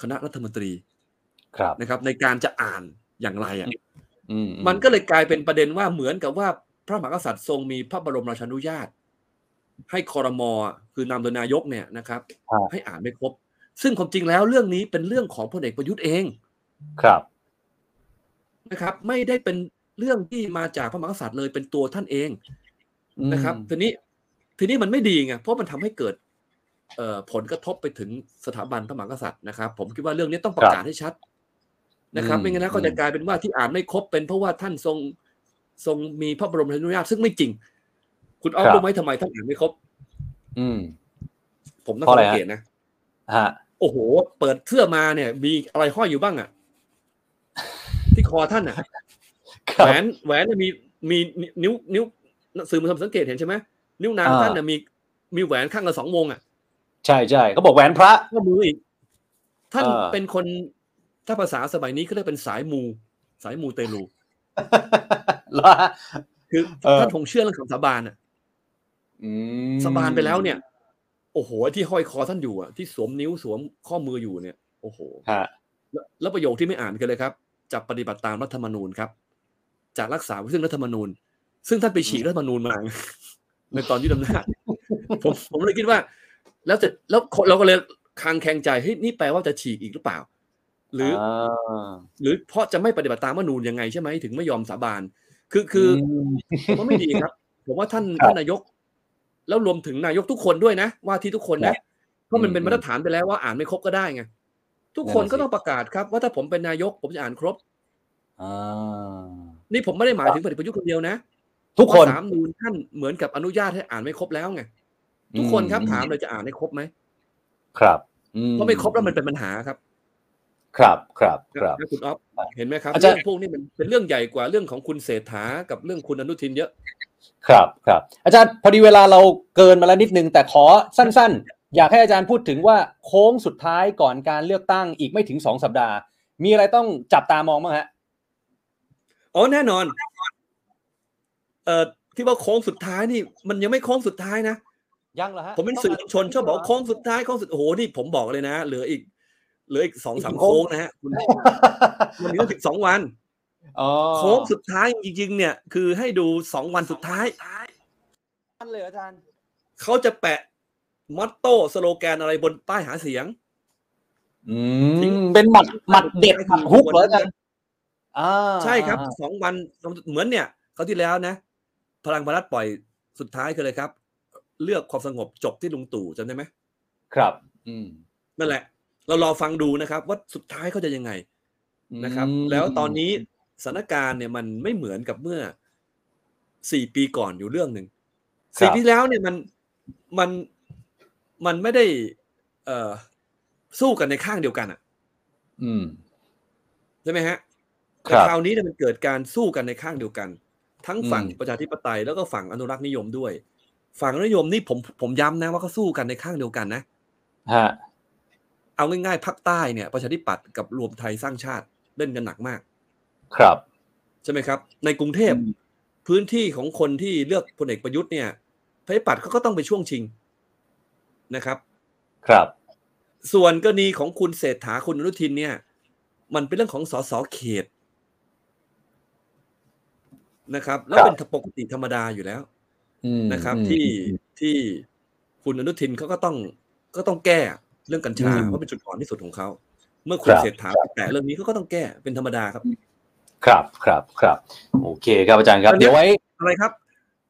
คณะรัฐมนตรีครับนะครับ ในการจะอ่านอย่างไรอะอืมมันก็เลยกลายเป็นประเด็นว่าเหมือนกับว่าพระมหากษัตริย์ทรงมีพระบรมราชานุญาต ให้คอรมอคือนำโดยนายกเนี่ยนะครับ ให้อ่านไม่ครบ ซึ่งความจริงแล้วเรื่องนี้เป็นเรื่องของพลเอกประยุทธ์เองครับนะครับ ไม่ได้เป็นเรื่องที่มาจากพระมหากษัตริย์เลยเป็นตัวท่านเองนะครับทีนี้ทีนี้มันไม่ดีไงเพราะมันทำให้เกิดเอ่อผลกระทบไปถึงสถาบันพระมหากษัตริย์นะครับ ผมคิดว่าเรื่องนี้ต้องประกาศให้ชัดนะครับอืมไม่งั้นนะก็จะกลายเป็นว่าที่อ่านไม่ครบเป็นเพราะว่าท่านทรงทรงมีพระบรมราชานุญาตซึ่งไม่จริง คุณอ้อมครับรู้ไหมทำไมท่านอ่านไม่ครบ อืม ผมต้องเพราะอะไรสังฮะเกตนะฮะโอ้โห เปิดเสื้อมาเนี่ย มีอะไรห้อยอยู่บ้างอะที่คอท่านอะคแหรัวบนแหวนเนี่ยมีมีนิ้วนิ้วสื่อมวลชนสังเกตเห็นใช่ไหมนิ้วนางอ่าท่านน่ะมีมีแหวนข้างละสองวงอะ ใช่ใช่เขาบอกแหวนพระข้อมืออีก ท่านอ่าเป็นคนถ้าภาษาสมัยนี้เขาเรียกเป็นสายมู สายมูเตลูแล้วคือเออท่านคงเชื่อเรื่องคำสาบานอะอืม สาบานไปแล้วเนี่ย โอ้โห ที่ห้อยคอท่านอยู่อะที่สวมนิ้วสวมข้อมืออยู่เนี่ย โอ้โหฮะแล้วแล้วประโยคที่ไม่อ่านกันเลยครับจะปฏิบัติตามรัฐธรรมนูญครับจะรักษาไว้ซึ่งรัฐธรรมนูญ ซึ่งท่านไปฉีกรัฐธรรมนูญมาในตอนยึดอำนาจผมผมเลยคิดว่า แล้วจะแล้วเราก็เลยคลางแคงใจเฮ้ยนี่แปลว่าจะฉีกอีกหรือเปล่า หรืออาหรือเพราะจะไม่ปฏิบัติตามรัฐธรรมนูญยังไงใช่ไหมถึงไม่ยอมสาบานคือคืออมผมว่าไม่ดีครับ ผมว่าท่านครับท่านนายก แล้วรวมถึงนายกทุกคนด้วยนะ ว่าที่ทุกคนนะเพราะมันเป็นอืมมาตรฐานไปแล้วว่าอ่านไม่ครบก็ได้ไงทุกคนนั่นน่ะสิก็ต้องประกาศครับ ว่าถ้าผมเป็นนายกผมจะอ่านครบอ่านี่ผมไม่ได้หมายถึงพลเอกประยุทธ์คนเดียวนะ ทุกคนเพราะสามนูนท่านเหมือนกับอนุญาตให้อ่านไม่ครบแล้วไงทุกคนครับถามเลยจะอ่านให้ครบไหมครับอืเพราะไม่ครบแล้วมันเป็นปัญหาครับ ครับครับครับนะคุณอ๊อฟเห็นไหมครับอาจารย์เรื่องพวกนี้มันเป็นเรื่องใหญ่กว่าเรื่องของคุณเศรษฐากับเรื่องคุณอนุทินเยอะ ครับครับอาจารย์พอดีเวลาเราเกินมาแล้วนิดนึง แต่ขอสั้น ๆ อยากให้อาจารย์พูดถึงว่าโค้งสุดท้ายก่อนการเลือกตั้งอีกไม่ถึงสองสัปดาห์ มีอะไรต้องจับตามองบ้างฮะอ๋อแน่นอน เอ่อที่ว่าโค้งสุดท้ายนี่ มันยังไม่โค้งสุดท้ายนะยังเหรอฮะผมเป็นสื่อมวลชนชอบบอกว่าโค้งสุดท้ายโค้งสุดโอ้โหนี่ผมบอกเลยนะ เหลืออีก เหลืออีกสองสามอีกกี่โค้โค้งงนะฮะคุณมันมีตั้งสิบสองวันอ๋อโค้งสุดท้ายจริงๆ เนี่ย คือให้ดูสองวันสุดท้ายนั่นเลยอาจารย์เขาจะแปะมอตโต้สโลแกนอะไรบนป้ายหาเสียง อืทิ้งมเป็นหมัดหมัดเด็ดหมัดฮุกเหรออาจารย์อ่าใช่ครับสองวันเหมือนเนี่ยเขาวที่แล้วนะ พลังประชารัฐปล่อยสุดท้ายคือเลยครับ เลือกความสงบจบที่ลุงตู่จำได้ไหมครับ อืมนั่นแหละ เรารอฟังดูนะครับว่าสุดท้ายเขาจะยังไงนะครับอืมแล้วตอนนี้สถานการณ์เนี่ยมันไม่เหมือนกับเมื่อสี่ปีก่อนอยู่เรื่องหนึ่งสี่ปีแล้วเนี่ยมันมันมันไม่ได้ เอ่อสู้กันในข้างเดียวกันอะ อืมใช่ไหมฮะคแต่รับคราวนี้เนี่ยมันเกิดการสู้กันในข้างเดียวกัน ทั้งฝั่งอืมประชาธิปไตยแล้วก็ฝั่งอนุรักษ์นิยมด้วย ฝั่งอนุรักษ์นิยมนี่ผมผมย้ำนะว่าเขาสู้กันในข้างเดียวกันนะฮะ เอาง่ายๆภาคใต้เนี่ยประชาธิปัตย์กับรวมไทยสร้างชาติเล่นกันหนักมาก ครับ ใช่ไหมครับ ในกรุงเทพอืมพื้นที่ของคนที่เลือกพลเอกประยุทธ์เนี่ยประชาธิปัตย์เขาก็ต้องไปช่วงชิงนะครับ ครับ ส่วนกรณีของคุณเศรษฐาคุณอนุทินเนี่ย มันเป็นเรื่องของสสเขตนะครับ แล้วครับเป็นปกติธรรมดาอยู่แล้วอืมนะครับอืมที่ที่คุณอนุทินเขาก็ต้องก็ต้องแก้ เรื่องกัญชาอืมเพราะเป็นจุดอ่อนที่สุดของเขา เมื่อคุณครับเศรษฐาไปแตะเรื่องนี้เขาก็ต้องแก้เป็นธรรมดาครับ ครับครับครับโอเคครับอาจารย์ครับอันนี้เดี๋ยวไว้อะไรครับ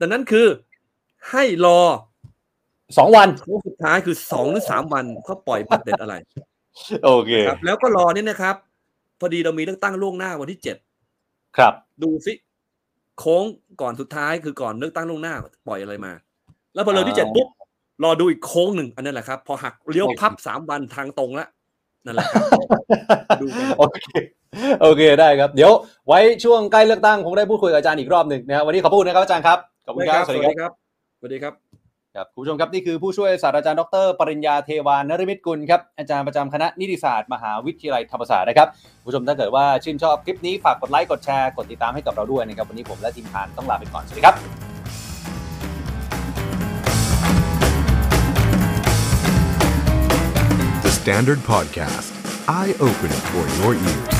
ดังนั้นคือให้รอสองวันโค้งสุดท้ายคือสองหรือสามวันเขาปล่อยบัตรเด็ดอะไร โอเคครับ แล้วก็รอเนี่ยนะครับ พอดีเรามีเลือกตั้งล่วงหน้าวันที่เจ็ดครับ ดูสิโค้งก่อนสุดท้ายคือก่อนเลือกตั้งล่วงหน้า ปล่อยอะไรมา แล้วพอเลยที่เจ็ดปุ๊บ รอดูอีกโค้งหนึ่งอันนั้นแหละครับ พอหักเลี้ยวพับสามวันทางตรงละนั่นแหละครับดูกันโอเคโอเคได้ครับ เดี๋ยวไว้ช่วงใกล้เลือกตั้งคงได้พูดคุยกับอาจารย์อีกรอบหนึ่งนะครับวันนี้ขอบคุณนะครับอาจารย์ครับขอบคุณครับสวัสดีครับสวัสดีครับครับคุณผู้ชมครับนี่คือผู้ช่วยศาสตราจารย์ดร ปริญญาเทวานรมิตกุลครับอาจารย์ประจำคณะนิติศาสตร์มหาวิทยาลัยธรรมศาสตร์นะครับคุณผู้ชมถ้าเกิดว่าชื่นชอบคลิปนี้ฝากกดไลค์กดแชร์กดติดตามให้กับเราด้วยนะครับวันนี้ผมและทีมงานต้องลาไปก่อนสวัสดีครับ Standard Podcast, eye opening for your ears.